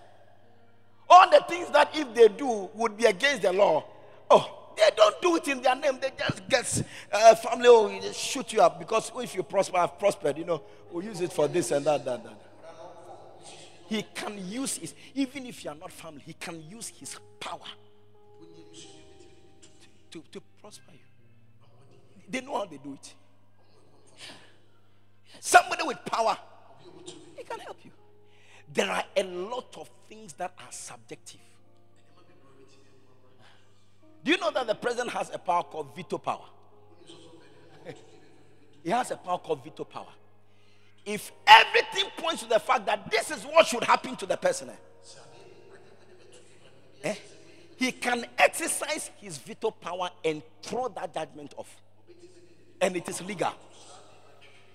Speaker 1: All the things that if they do would be against the law. Oh, they don't do it in their name. They just get uh, family, oh, just shoot you up because if you prosper, I've prospered, you know, we'll use it for this and that, that, that. He can use his, even if you are not family, he can use his power to, to prosper you. They know how they do it. Somebody with power, he can help you. There are a lot of things that are subjective. Do you know that the president has a power called veto power? He has a power called veto power. If everything points to the fact that this is what should happen to the person, eh? He can exercise his veto power and throw that judgment off. And it is legal.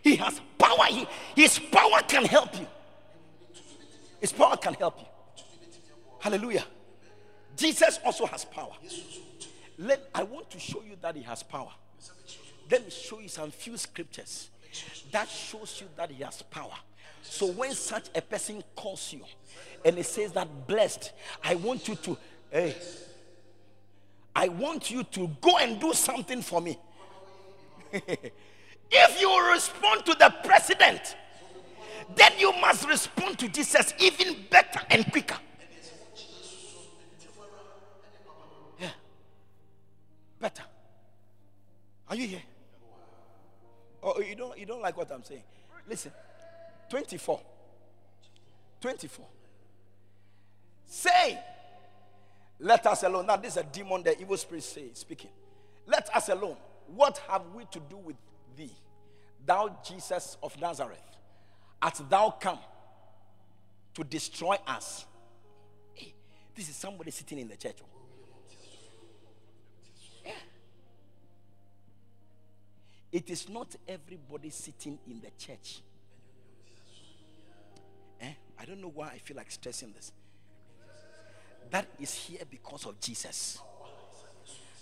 Speaker 1: He has power. He, his power can help you. His power can help you. Hallelujah. Jesus also has power. Let, I want to show you that he has power. Let me show you some few scriptures that shows you that he has power. So when such a person calls you and he says that blessed, I want you to, hey, I want you to go and do something for me. if you respond to the president, then you must respond to Jesus even better and quicker. Yeah. Better. Are you here? Oh, you don't you don't like what I'm saying? Listen. 24. 24. Say, let us alone. Now, this is a demon, the evil spirit say, speaking. Let us alone. What have we to do with thee, thou Jesus of Nazareth? Art thou come to destroy us? Hey, this is somebody sitting in the church. It is not everybody sitting in the church. Eh? I don't know why I feel like stressing this. That is here because of Jesus.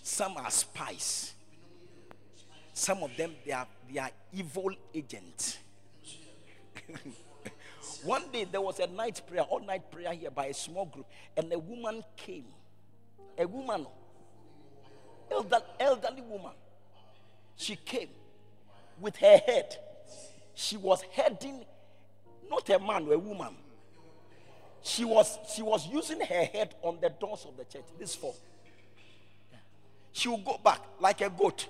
Speaker 1: Some are spies. Some of them they are they are evil agents. One day there was a night prayer, all night prayer here by a small group, and a woman came. A woman, elder, elderly woman. She came with her head. She was heading not a man a woman. She was she was using her head on the doors of the church. This four. She will go back like a goat.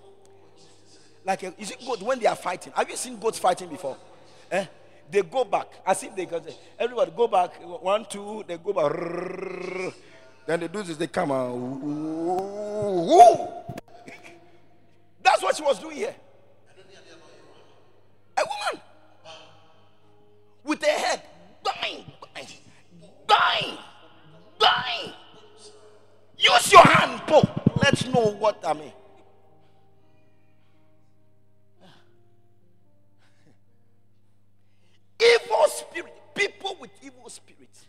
Speaker 1: Like a, is it goat when they are fighting? Have you seen goats fighting before? Eh? They go back as if they go. Everybody go back. One, two. They go back. Then they do this. They come out. That's what she was doing here. A woman with a head dying, dying, dying. Use your hand, Paul. Let's know what I mean. Evil spirit, people with evil spirits.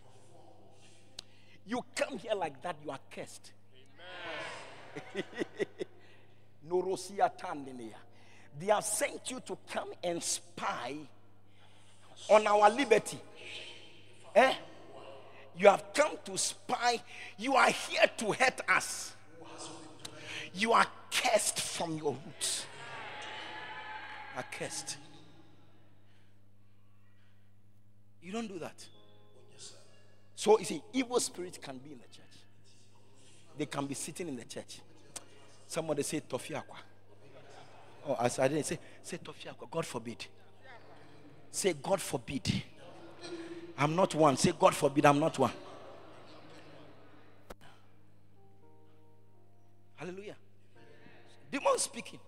Speaker 1: You come here like that, you are cursed. Norosia. They have sent you to come and spy on our liberty. Eh? You have come to spy. You are here to hurt us. You are cursed from your roots. Are cursed. You don't do that. So you see, evil spirits can be in the church. They can be sitting in the church. Somebody say Tofiakwa. Oh, I didn't say, say Tofiakwa. God forbid. Say God forbid. I'm not one. Say God forbid. I'm not one. Hallelujah. Demon speaking.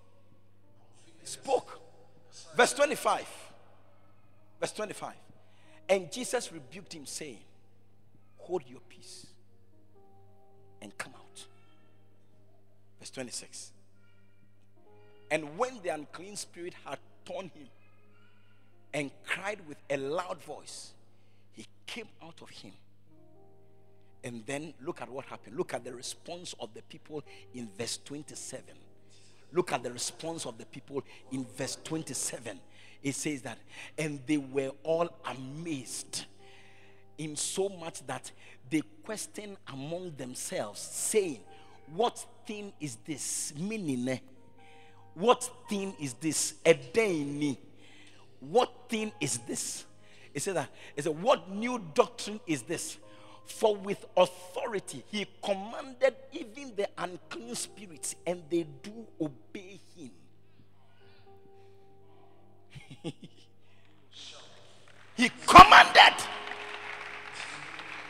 Speaker 1: Spoke. Verse 25. Verse 25. And Jesus rebuked him, saying, Hold your peace and come out. Verse 26. And when the unclean spirit had torn him and cried with a loud voice, he came out of him. And then look at what happened. Look at the response of the people in verse 27. Look at the response of the people in verse 27 it says that, and they were all amazed in so much that they questioned among themselves, saying, What thing is this? Meaning, what thing is this? A day What thing is this? It said that. It said, What new doctrine is this? For with authority he commanded even the unclean spirits, and they do obey him. he commanded.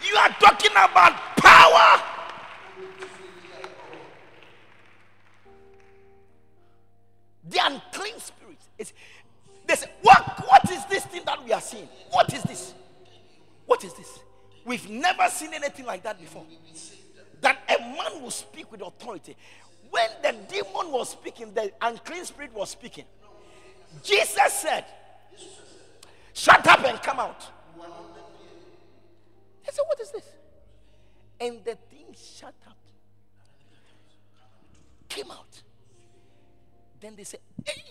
Speaker 1: You are talking about power. The unclean spirits. is They say, what, what is this thing that we are seeing? What is this? What is this? We've never seen anything like that before. That a man will speak with authority. When the demon was speaking, the unclean spirit was speaking. Jesus said, Shut up and come out. They said, What is this? And the thing shut up, came out. Then they said, Hey,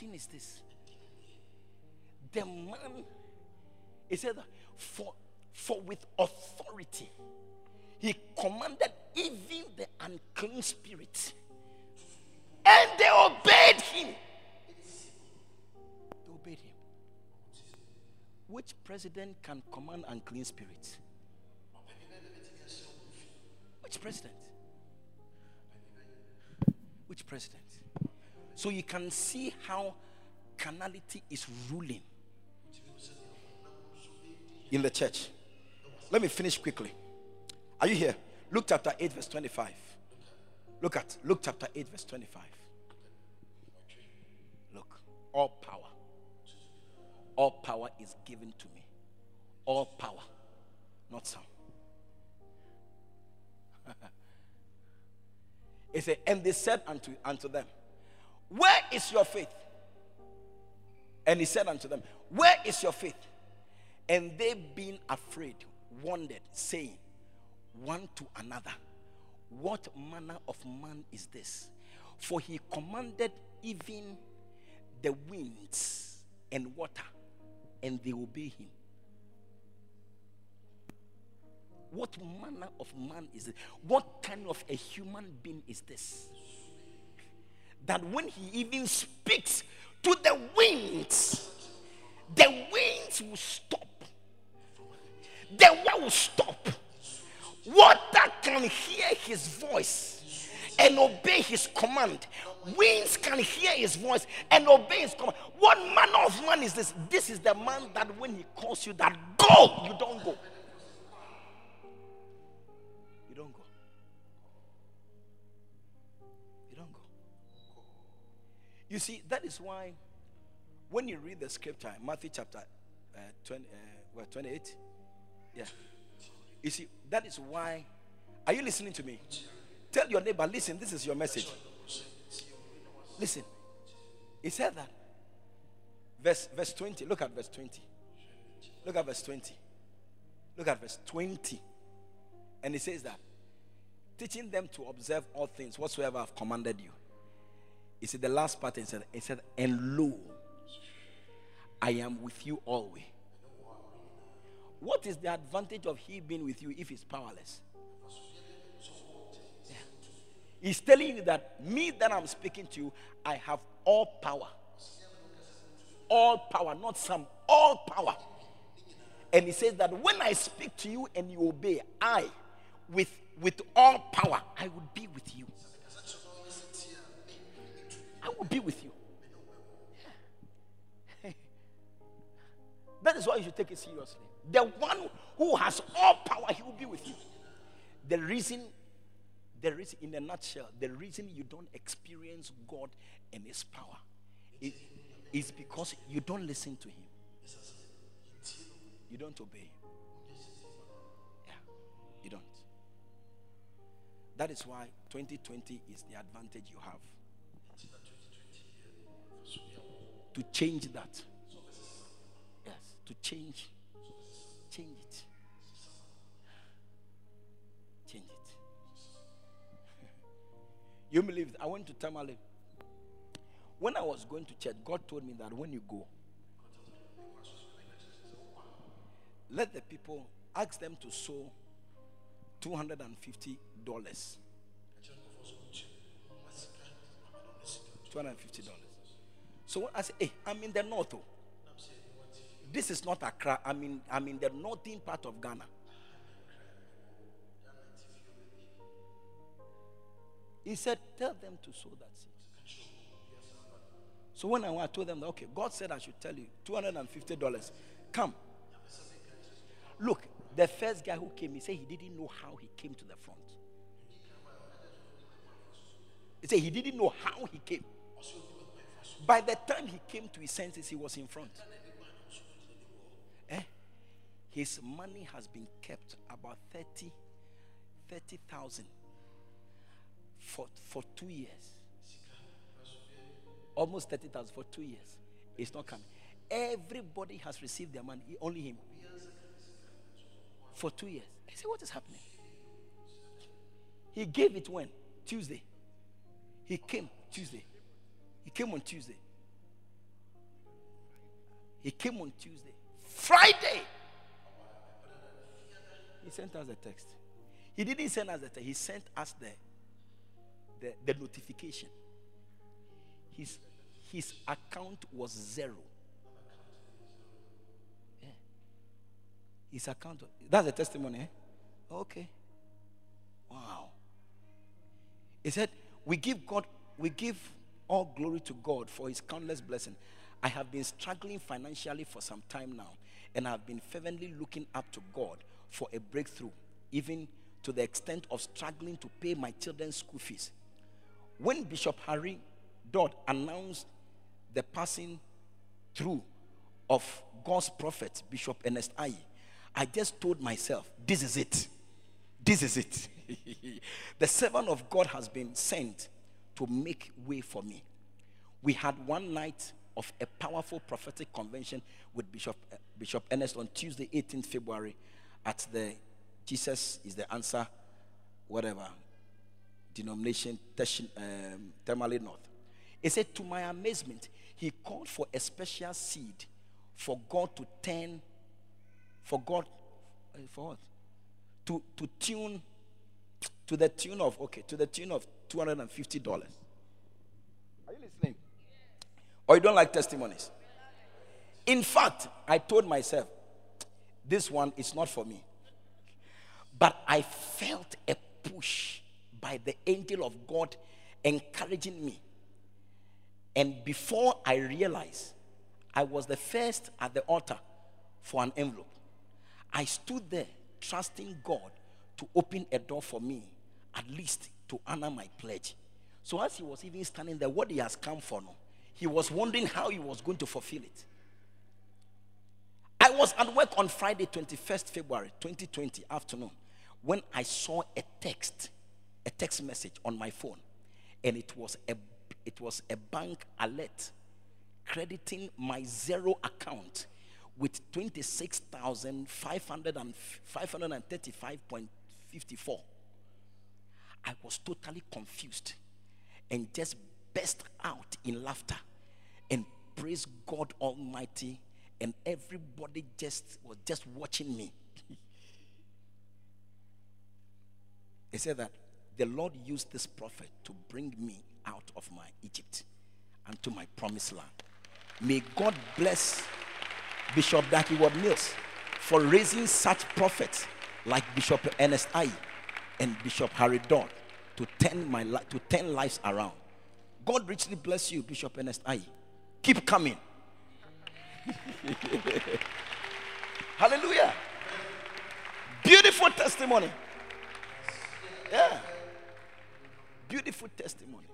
Speaker 1: thing is this? The man, he said, For, for with authority, he commanded even the unclean spirit, and they obeyed him. They obeyed him. Which president can command unclean spirits? Which president? Which president? So you can see how carnality is ruling in the church. Let me finish quickly. Are you here? Luke chapter 8, verse 25. Look at Luke chapter 8, verse 25. Look, all power. All power is given to me. All power, not some. He said, and they said unto, unto them, Where is your faith? And he said unto them, Where is your faith? And they being afraid, wondered, saying one to another, What manner of man is this? For he commanded even the winds and water, and they obey him. What manner of man is it? What kind of a human being is this? That when he even speaks to the winds, the winds will stop. The water will stop. Water can hear his voice and obey his command. Winds can hear his voice and obey his command. What manner of man is this? This is the man that when he calls you that go, you don't go. You see, that is why when you read the scripture, Matthew chapter uh, 20, uh, what, 28, yeah. You see, that is why. Are you listening to me? Tell your neighbor, listen, this is your message. Listen. He said that. Verse, verse 20. Look at verse 20. Look at verse 20. Look at verse 20. And he says that teaching them to observe all things whatsoever I've commanded you. You said, the last part, he said, he said, and lo, I am with you always. What is the advantage of he being with you if he's powerless? Yeah. He's telling you that me that I'm speaking to you, I have all power. All power, not some, all power. And he says that when I speak to you and you obey, I, with, with all power, I would be with you. I will be with you. that is why you should take it seriously. The one who has all power, he will be with you. The reason, the reason, in a nutshell, the reason you don't experience God and His power is, is because you don't listen to Him. You don't obey Yeah, you don't. That is why 2020 is the advantage you have. To change that. Yes, to change. Change it. Change it. you believe I went to Tamale. When I was going to church, God told me that when you go, let the people ask them to sow $250. $250. So I say, hey, I'm in the north. Oh. This is not Accra. I'm in, I'm in the northern part of Ghana. He said, Tell them to sow that seed. So when I, told them, okay, God said I should tell you $250. Come. Look, the first guy who came, he said he didn't know how he came to the front. He said he didn't know how he came. By the time he came to his senses, he was in front. Eh? His money has been kept about 30 30,000 for, for two years. Almost 30,000 for two years. It's not coming. Everybody has received their money, only him. For two years. I said, What is happening? He gave it when? Tuesday. He came Tuesday. He came on Tuesday. He came on Tuesday. Friday. He sent us a text. He didn't send us the text. He sent us the, the, the notification. His, his account was zero. Yeah. His account. That's a testimony. Eh? Okay. Wow. He said, We give God, we give all glory to God for his countless blessing. I have been struggling financially for some time now, and I've been fervently looking up to God for a breakthrough, even to the extent of struggling to pay my children's school fees. When Bishop Harry Dodd announced the passing through of God's prophet, Bishop Ernest Ayi, I just told myself, This is it. This is it. the servant of God has been sent to make way for me. We had one night of a powerful prophetic convention with Bishop, uh, Bishop Ernest on Tuesday, 18th February, at the Jesus is the answer, whatever denomination, um, Tamale North. He said, To my amazement, he called for a special seed for God to turn, for God, uh, for what? To, to tune, to the tune of, okay, to the tune of $250. Are you listening? Or you don't like testimonies? In fact, I told myself, this one is not for me. But I felt a push by the angel of God encouraging me and before I realized, I was the first at the altar for an envelope. I stood there trusting God to open a door for me, at least to honor my pledge. So as he was even standing there, what he has come for now, he was wondering how he was going to fulfill it. I was at work on Friday, 21st February 2020 afternoon when I saw a text, a text message on my phone, and it was a it was a bank alert crediting my zero account with 26,535.54. I was totally confused and just burst out in laughter and praise God Almighty. And everybody just was just watching me. he said that the Lord used this prophet to bring me out of my Egypt and to my promised land. May God bless Bishop Dag Heward-Mills for raising such prophets like Bishop Ernest Ayi and Bishop Harry Dodd to turn my to turn lives around. God richly bless you, Bishop Ernest Ayi. Keep coming. Hallelujah. Beautiful testimony. Yeah. Beautiful testimony.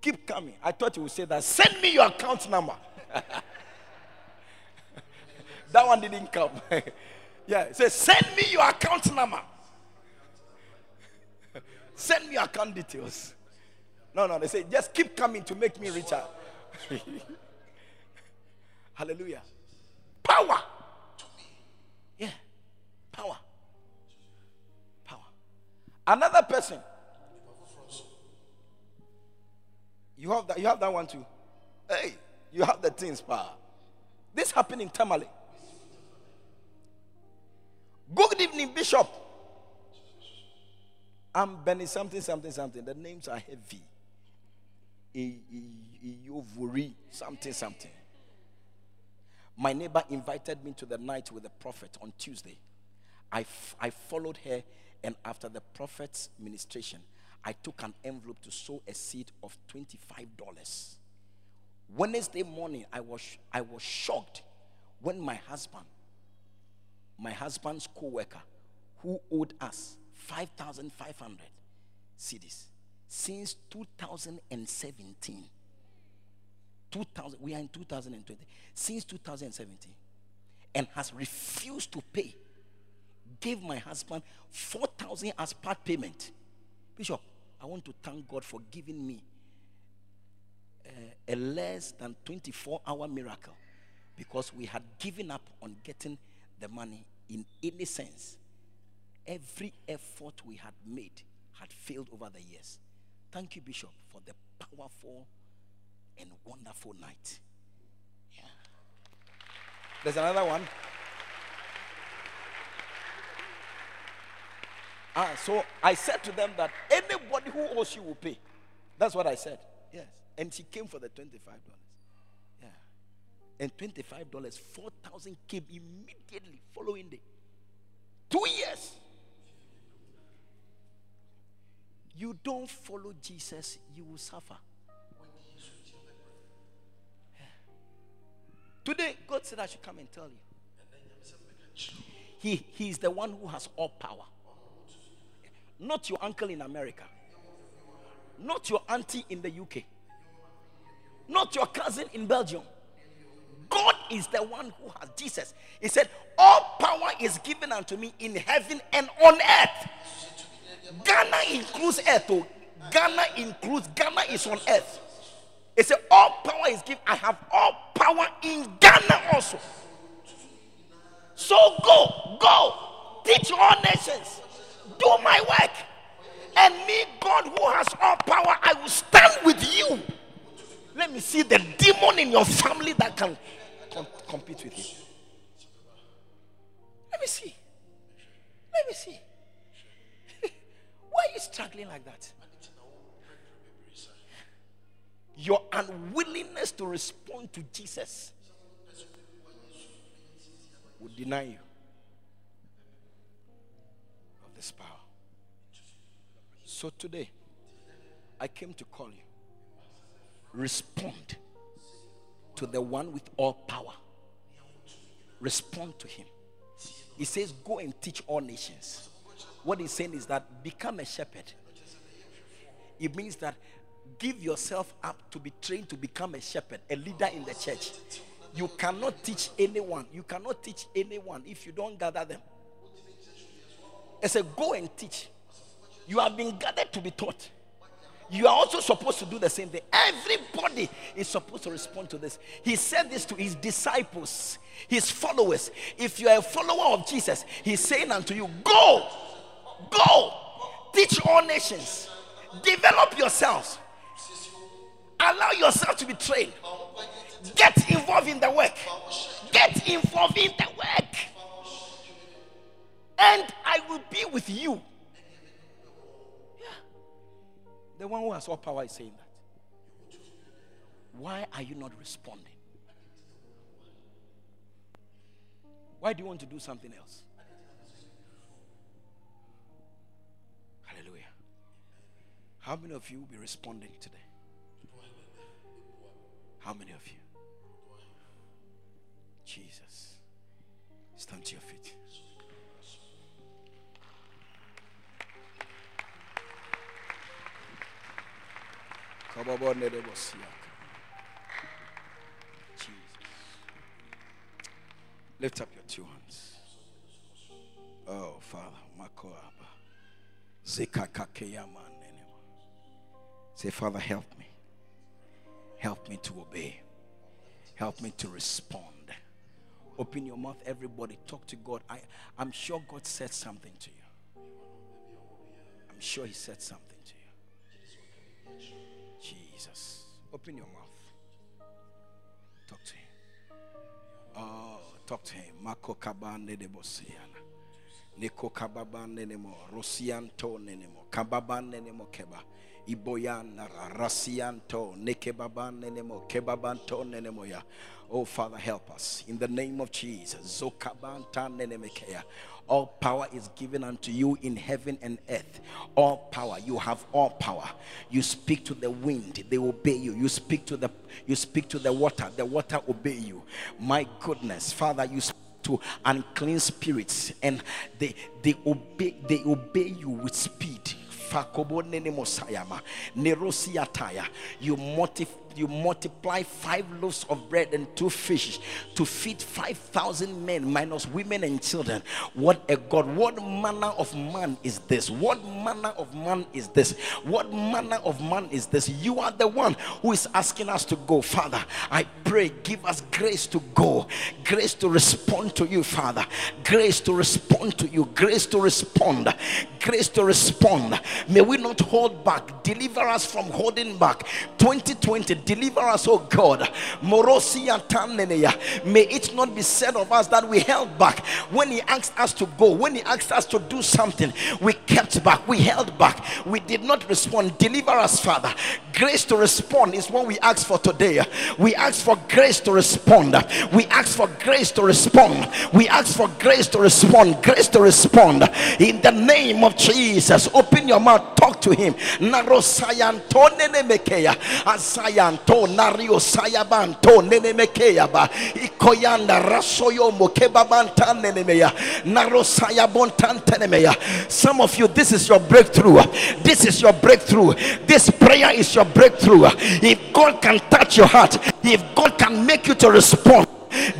Speaker 1: Keep coming. I thought you would say that. Send me your account number. that one didn't come. yeah, say send me your account number. Send me account details. No, no, they say just keep coming to make me richer. Hallelujah. Power. Yeah. Power. Power. Another person You have that, you have that one too. Hey, you have the things power. This happened in Tamale. Good evening, Bishop. I'm Benny something, something, something. The names are heavy. Iyovuri, something, something. My neighbor invited me to the night with the prophet on Tuesday. I, f- I followed her, and after the prophet's ministration, I took an envelope to sow a seed of $25. Wednesday morning, I was, I was shocked when my husband, my husband's co worker, who owed us 5,500 cedis since 2017, 2000, we are in 2020, since 2017, and has refused to pay, gave my husband 4,000 as part payment. Bishop, I want to thank God for giving me uh, a less than 24 hour miracle because we had given up on getting the money in any sense. Every effort we had made had failed over the years. Thank you, Bishop, for the powerful and wonderful night. Yeah. There's another one. Ah, so I said to them that anybody who owes you will pay. That's what I said. Yes. And she came for the $25. Yeah. And $25, 4,000 came immediately following day. Two years. You don't follow Jesus, you will suffer. Today, God said I should come and tell you. He, he is the one who has all power. Not your uncle in America. Not your auntie in the UK. Not your cousin in Belgium. God is the one who has Jesus. He said, All power is given unto me in heaven and on earth. Ghana includes earth. Oh. Ghana includes, Ghana is on earth. He said, All power is given. I have all power in Ghana also. So go, go, teach all nations do my work. And me, God, who has all power, I will stand with you. Let me see the demon in your family that can com- compete with you. Let me see. Let me see. Struggling like that? Your unwillingness to respond to Jesus will deny you. of this power. So today, I came to call you. Respond to the one with all power. Respond to him. He says, Go and teach all nations. What he's saying is that become a shepherd. It means that give yourself up to be trained to become a shepherd, a leader in the church. You cannot teach anyone. You cannot teach anyone if you don't gather them. I said, Go and teach. You have been gathered to be taught. You are also supposed to do the same thing. Everybody is supposed to respond to this. He said this to his disciples, his followers. If you are a follower of Jesus, he's saying unto you, Go, go, teach all nations, develop yourselves, allow yourself to be trained, get involved in the work, get involved in the work and I will be with you. Yeah. The one who has all power is saying that. Why are you not responding? Why do you want to do something else? How many of you will be responding today? How many of you? Jesus. Stand to your feet. Jesus. Lift up your two hands. Oh, Father, Makoaba. Say, Father, help me. Help me to obey. Help me to respond. Open your mouth, everybody. Talk to God. I, I'm sure God said something to you. I'm sure He said something. To you. Jesus. Open your mouth. Talk to him. Oh, talk to him. Mako kabande de bosiana. Niko kababande nemo. Rosianto nenemo. Kababande nemo keba. Iboyan rasianto. Kebabanto. Oh, Father, help us. In the name of Jesus. All power is given unto you in heaven and earth. All power. You have all power. You speak to the wind, they obey you. You speak to the you speak to the water, the water obey you. My goodness, Father, you speak to unclean spirits and they they obey they obey you with speed you you multiply five loaves of bread and two fishes to feed 5,000 men minus women and children. What a God. What manner of man is this? What manner of man is this? What manner of man is this? You are the one who is asking us to go. Father, I pray, give us grace to go, grace to respond to you, Father, grace to respond to you, grace to respond, grace to respond. May we not hold back. Deliver us from holding back. 2020, deliver us, oh God. May it not be said of us that we held back when He asked us to go, when He asked us to do something, we kept back, we held back, we did not respond. Deliver us, Father. Grace to respond is what we ask for today. We ask for grace to respond. We ask for grace to respond. We ask for grace to respond. Grace to respond. In the name of Jesus, open your mouth, talk to Him. Naro sayanto nenemekeya. Asayanto nario sayabanto nenemekeya ba. Ikoyanda rasoyo mokebabanta nenemeya. Naro sayabontantenemeya. Some of you, this is your breakthrough. This is your breakthrough. This prayer is your breakthrough. If God can touch your heart, if God can make you to respond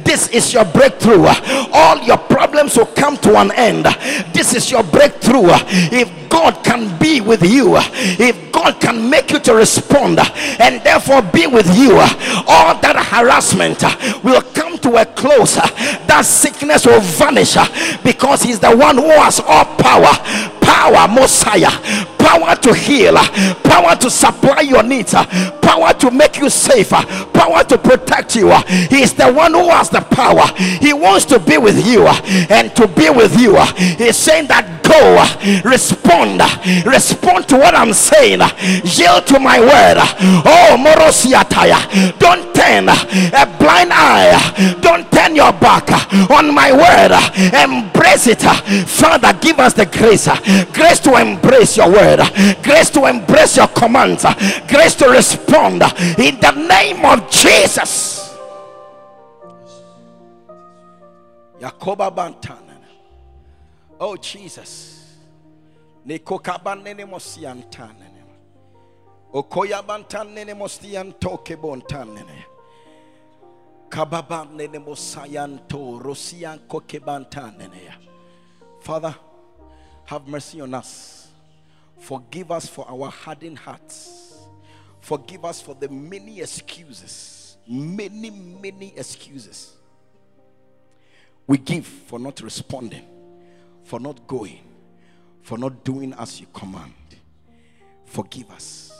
Speaker 1: this is your breakthrough. All your problems will come to an end. This is your breakthrough. If God can be with you, if God can make you to respond and therefore be with you, all that harassment will come to a close. That sickness will vanish because He's the one who has all power. Power, Messiah, power to heal, power to supply your needs, power to make you safer, power to protect you. He is the one who has the power. He wants to be with you and to be with you. He's saying that go, respond, respond to what I'm saying, yield to my word. Oh, Morosiataya, don't turn a blind eye, don't turn your back on my word, embrace it. Father, give us the grace, grace to embrace your word, grace to embrace your commands, grace to respond in the name of Jesus. Yakoba. Oh Jesus. Nikokabanene mosiantanene. Okoya bantanene mosiantoke bontanene. Kababanene mosayanto rosian bantanene. Father, have mercy on us. Forgive us for our hardened hearts. Forgive us for the many excuses. Many, many excuses we give for not responding, for not going, for not doing as you command. Forgive us.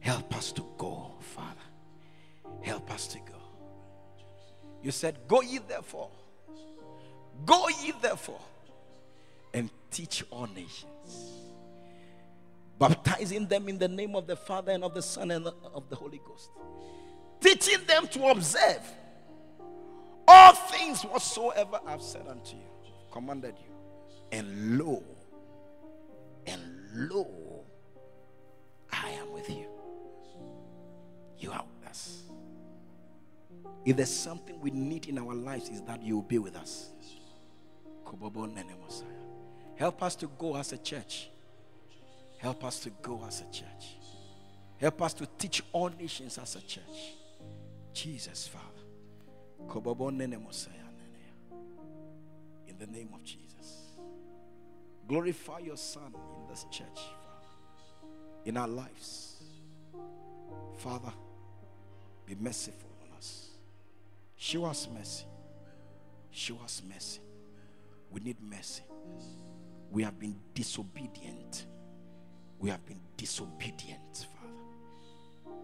Speaker 1: Help us to go, Father. Help us to go. You said, Go ye therefore. Go ye therefore and teach all nations, baptizing them in the name of the Father and of the Son and of the Holy Ghost, teaching them to observe all things whatsoever I've said unto you, commanded you. And lo, and lo, I am with you. You are with us. If there's something we need in our lives, is that you will be with us. Help us to go as a church. Help us to go as a church. Help us to teach all nations as a church. Jesus, Father. In the name of Jesus. Glorify your Son this church, Father. In our lives. Father, be merciful on us. Show us mercy. Show us mercy. We need mercy. We have been disobedient. We have been disobedient, Father.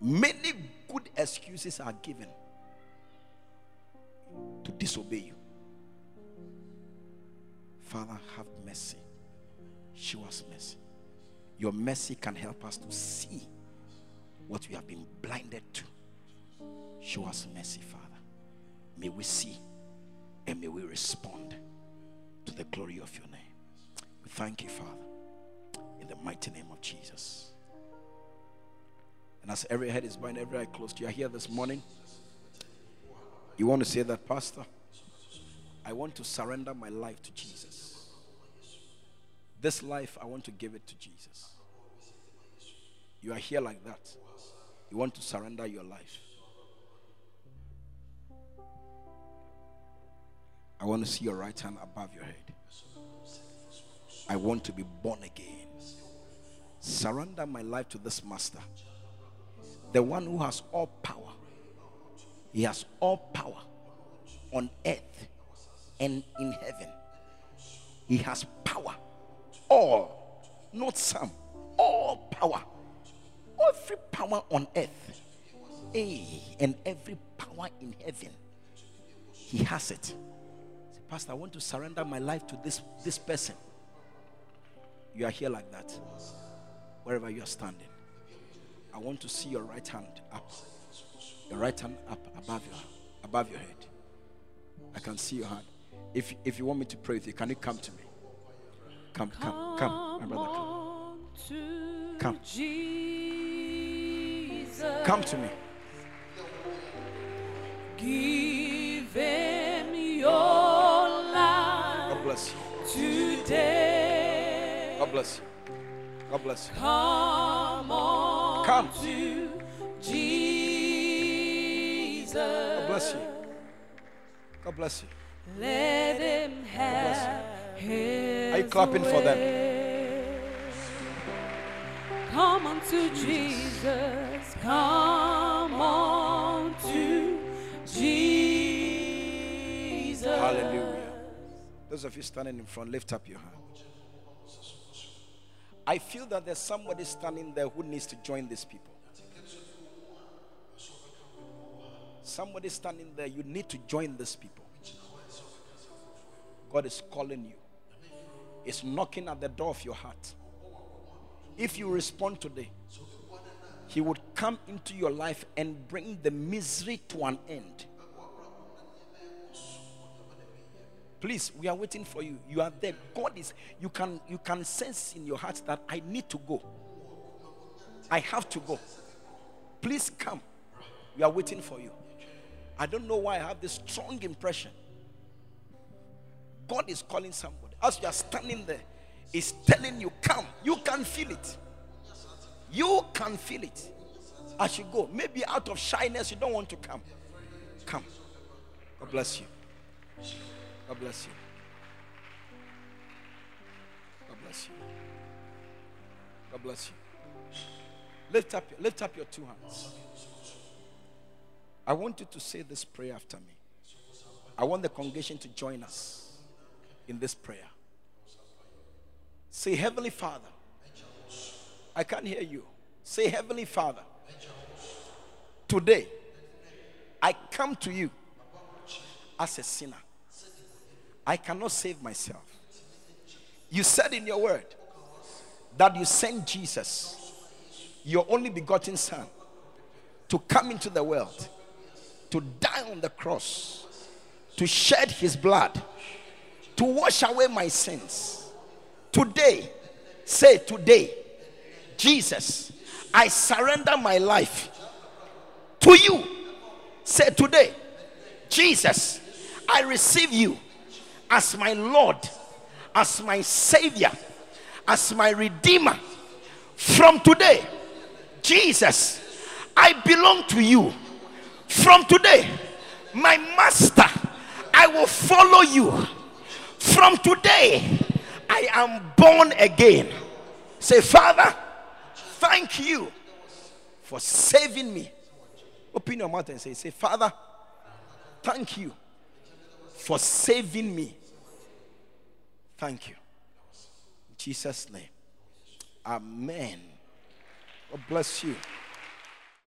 Speaker 1: Many good excuses are given to disobey you. Father, have mercy. Show us mercy. Your mercy can help us to see what we have been blinded to. Show us mercy, Father. May we see and may we respond to the glory of your name. We thank you, Father, in the mighty name of Jesus. And as every head is bowed, every eye closed, you are here this morning. You want to say that, Pastor? I want to surrender my life to Jesus. This life, I want to give it to Jesus. You are here like that. You want to surrender your life. I want to see your right hand above your head. I want to be born again. Surrender my life to this master, the one who has all power. He has all power on earth and in heaven. He has power. All, not some. All power. Every power on earth. Hey, and every power in heaven. He has it. Say, Pastor, I want to surrender my life to this, this person. You are here like that. Wherever you are standing. I want to see your right hand up. Your right hand up above your above your head. I can see your hand. If if you want me to pray with you, can you come to me? Come, come, come, my brother, come. Come. Jesus. Come to me.
Speaker 2: Give him your life
Speaker 1: God bless you.
Speaker 2: today.
Speaker 1: God bless you. God bless you.
Speaker 2: Come on
Speaker 1: Come.
Speaker 2: to Jesus.
Speaker 1: God bless you. God bless you.
Speaker 2: Let him have his
Speaker 1: Are you clapping for them?
Speaker 2: Come unto to Jesus. Come unto Jesus.
Speaker 1: Hallelujah. Those of you standing in front, lift up your hand. I feel that there's somebody standing there who needs to join these people. Somebody standing there, you need to join these people. God is calling you, He's knocking at the door of your heart. If you respond today, He would come into your life and bring the misery to an end. Please, we are waiting for you. You are there. God is you can you can sense in your heart that I need to go. I have to go. Please come. We are waiting for you. I don't know why I have this strong impression. God is calling somebody. As you are standing there, is telling you, come. You can feel it. You can feel it. As you go, maybe out of shyness, you don't want to come. Come. God bless you. God bless you. God bless you. God bless you. Lift up, lift up your two hands. I want you to say this prayer after me. I want the congregation to join us in this prayer. Say, Heavenly Father. I can't hear you. Say, Heavenly Father. Today, I come to you as a sinner. I cannot save myself. You said in your word that you sent Jesus, your only begotten Son, to come into the world, to die on the cross, to shed his blood, to wash away my sins. Today, say today, Jesus, I surrender my life to you. Say today, Jesus, I receive you as my Lord, as my Savior, as my Redeemer. From today, Jesus, I belong to you. From today, my Master, I will follow you. From today, I am born again. Say, Father, thank you for saving me. Open your mouth and say, Say, Father, thank you for saving me. Thank you. In Jesus' name. Amen. God bless you.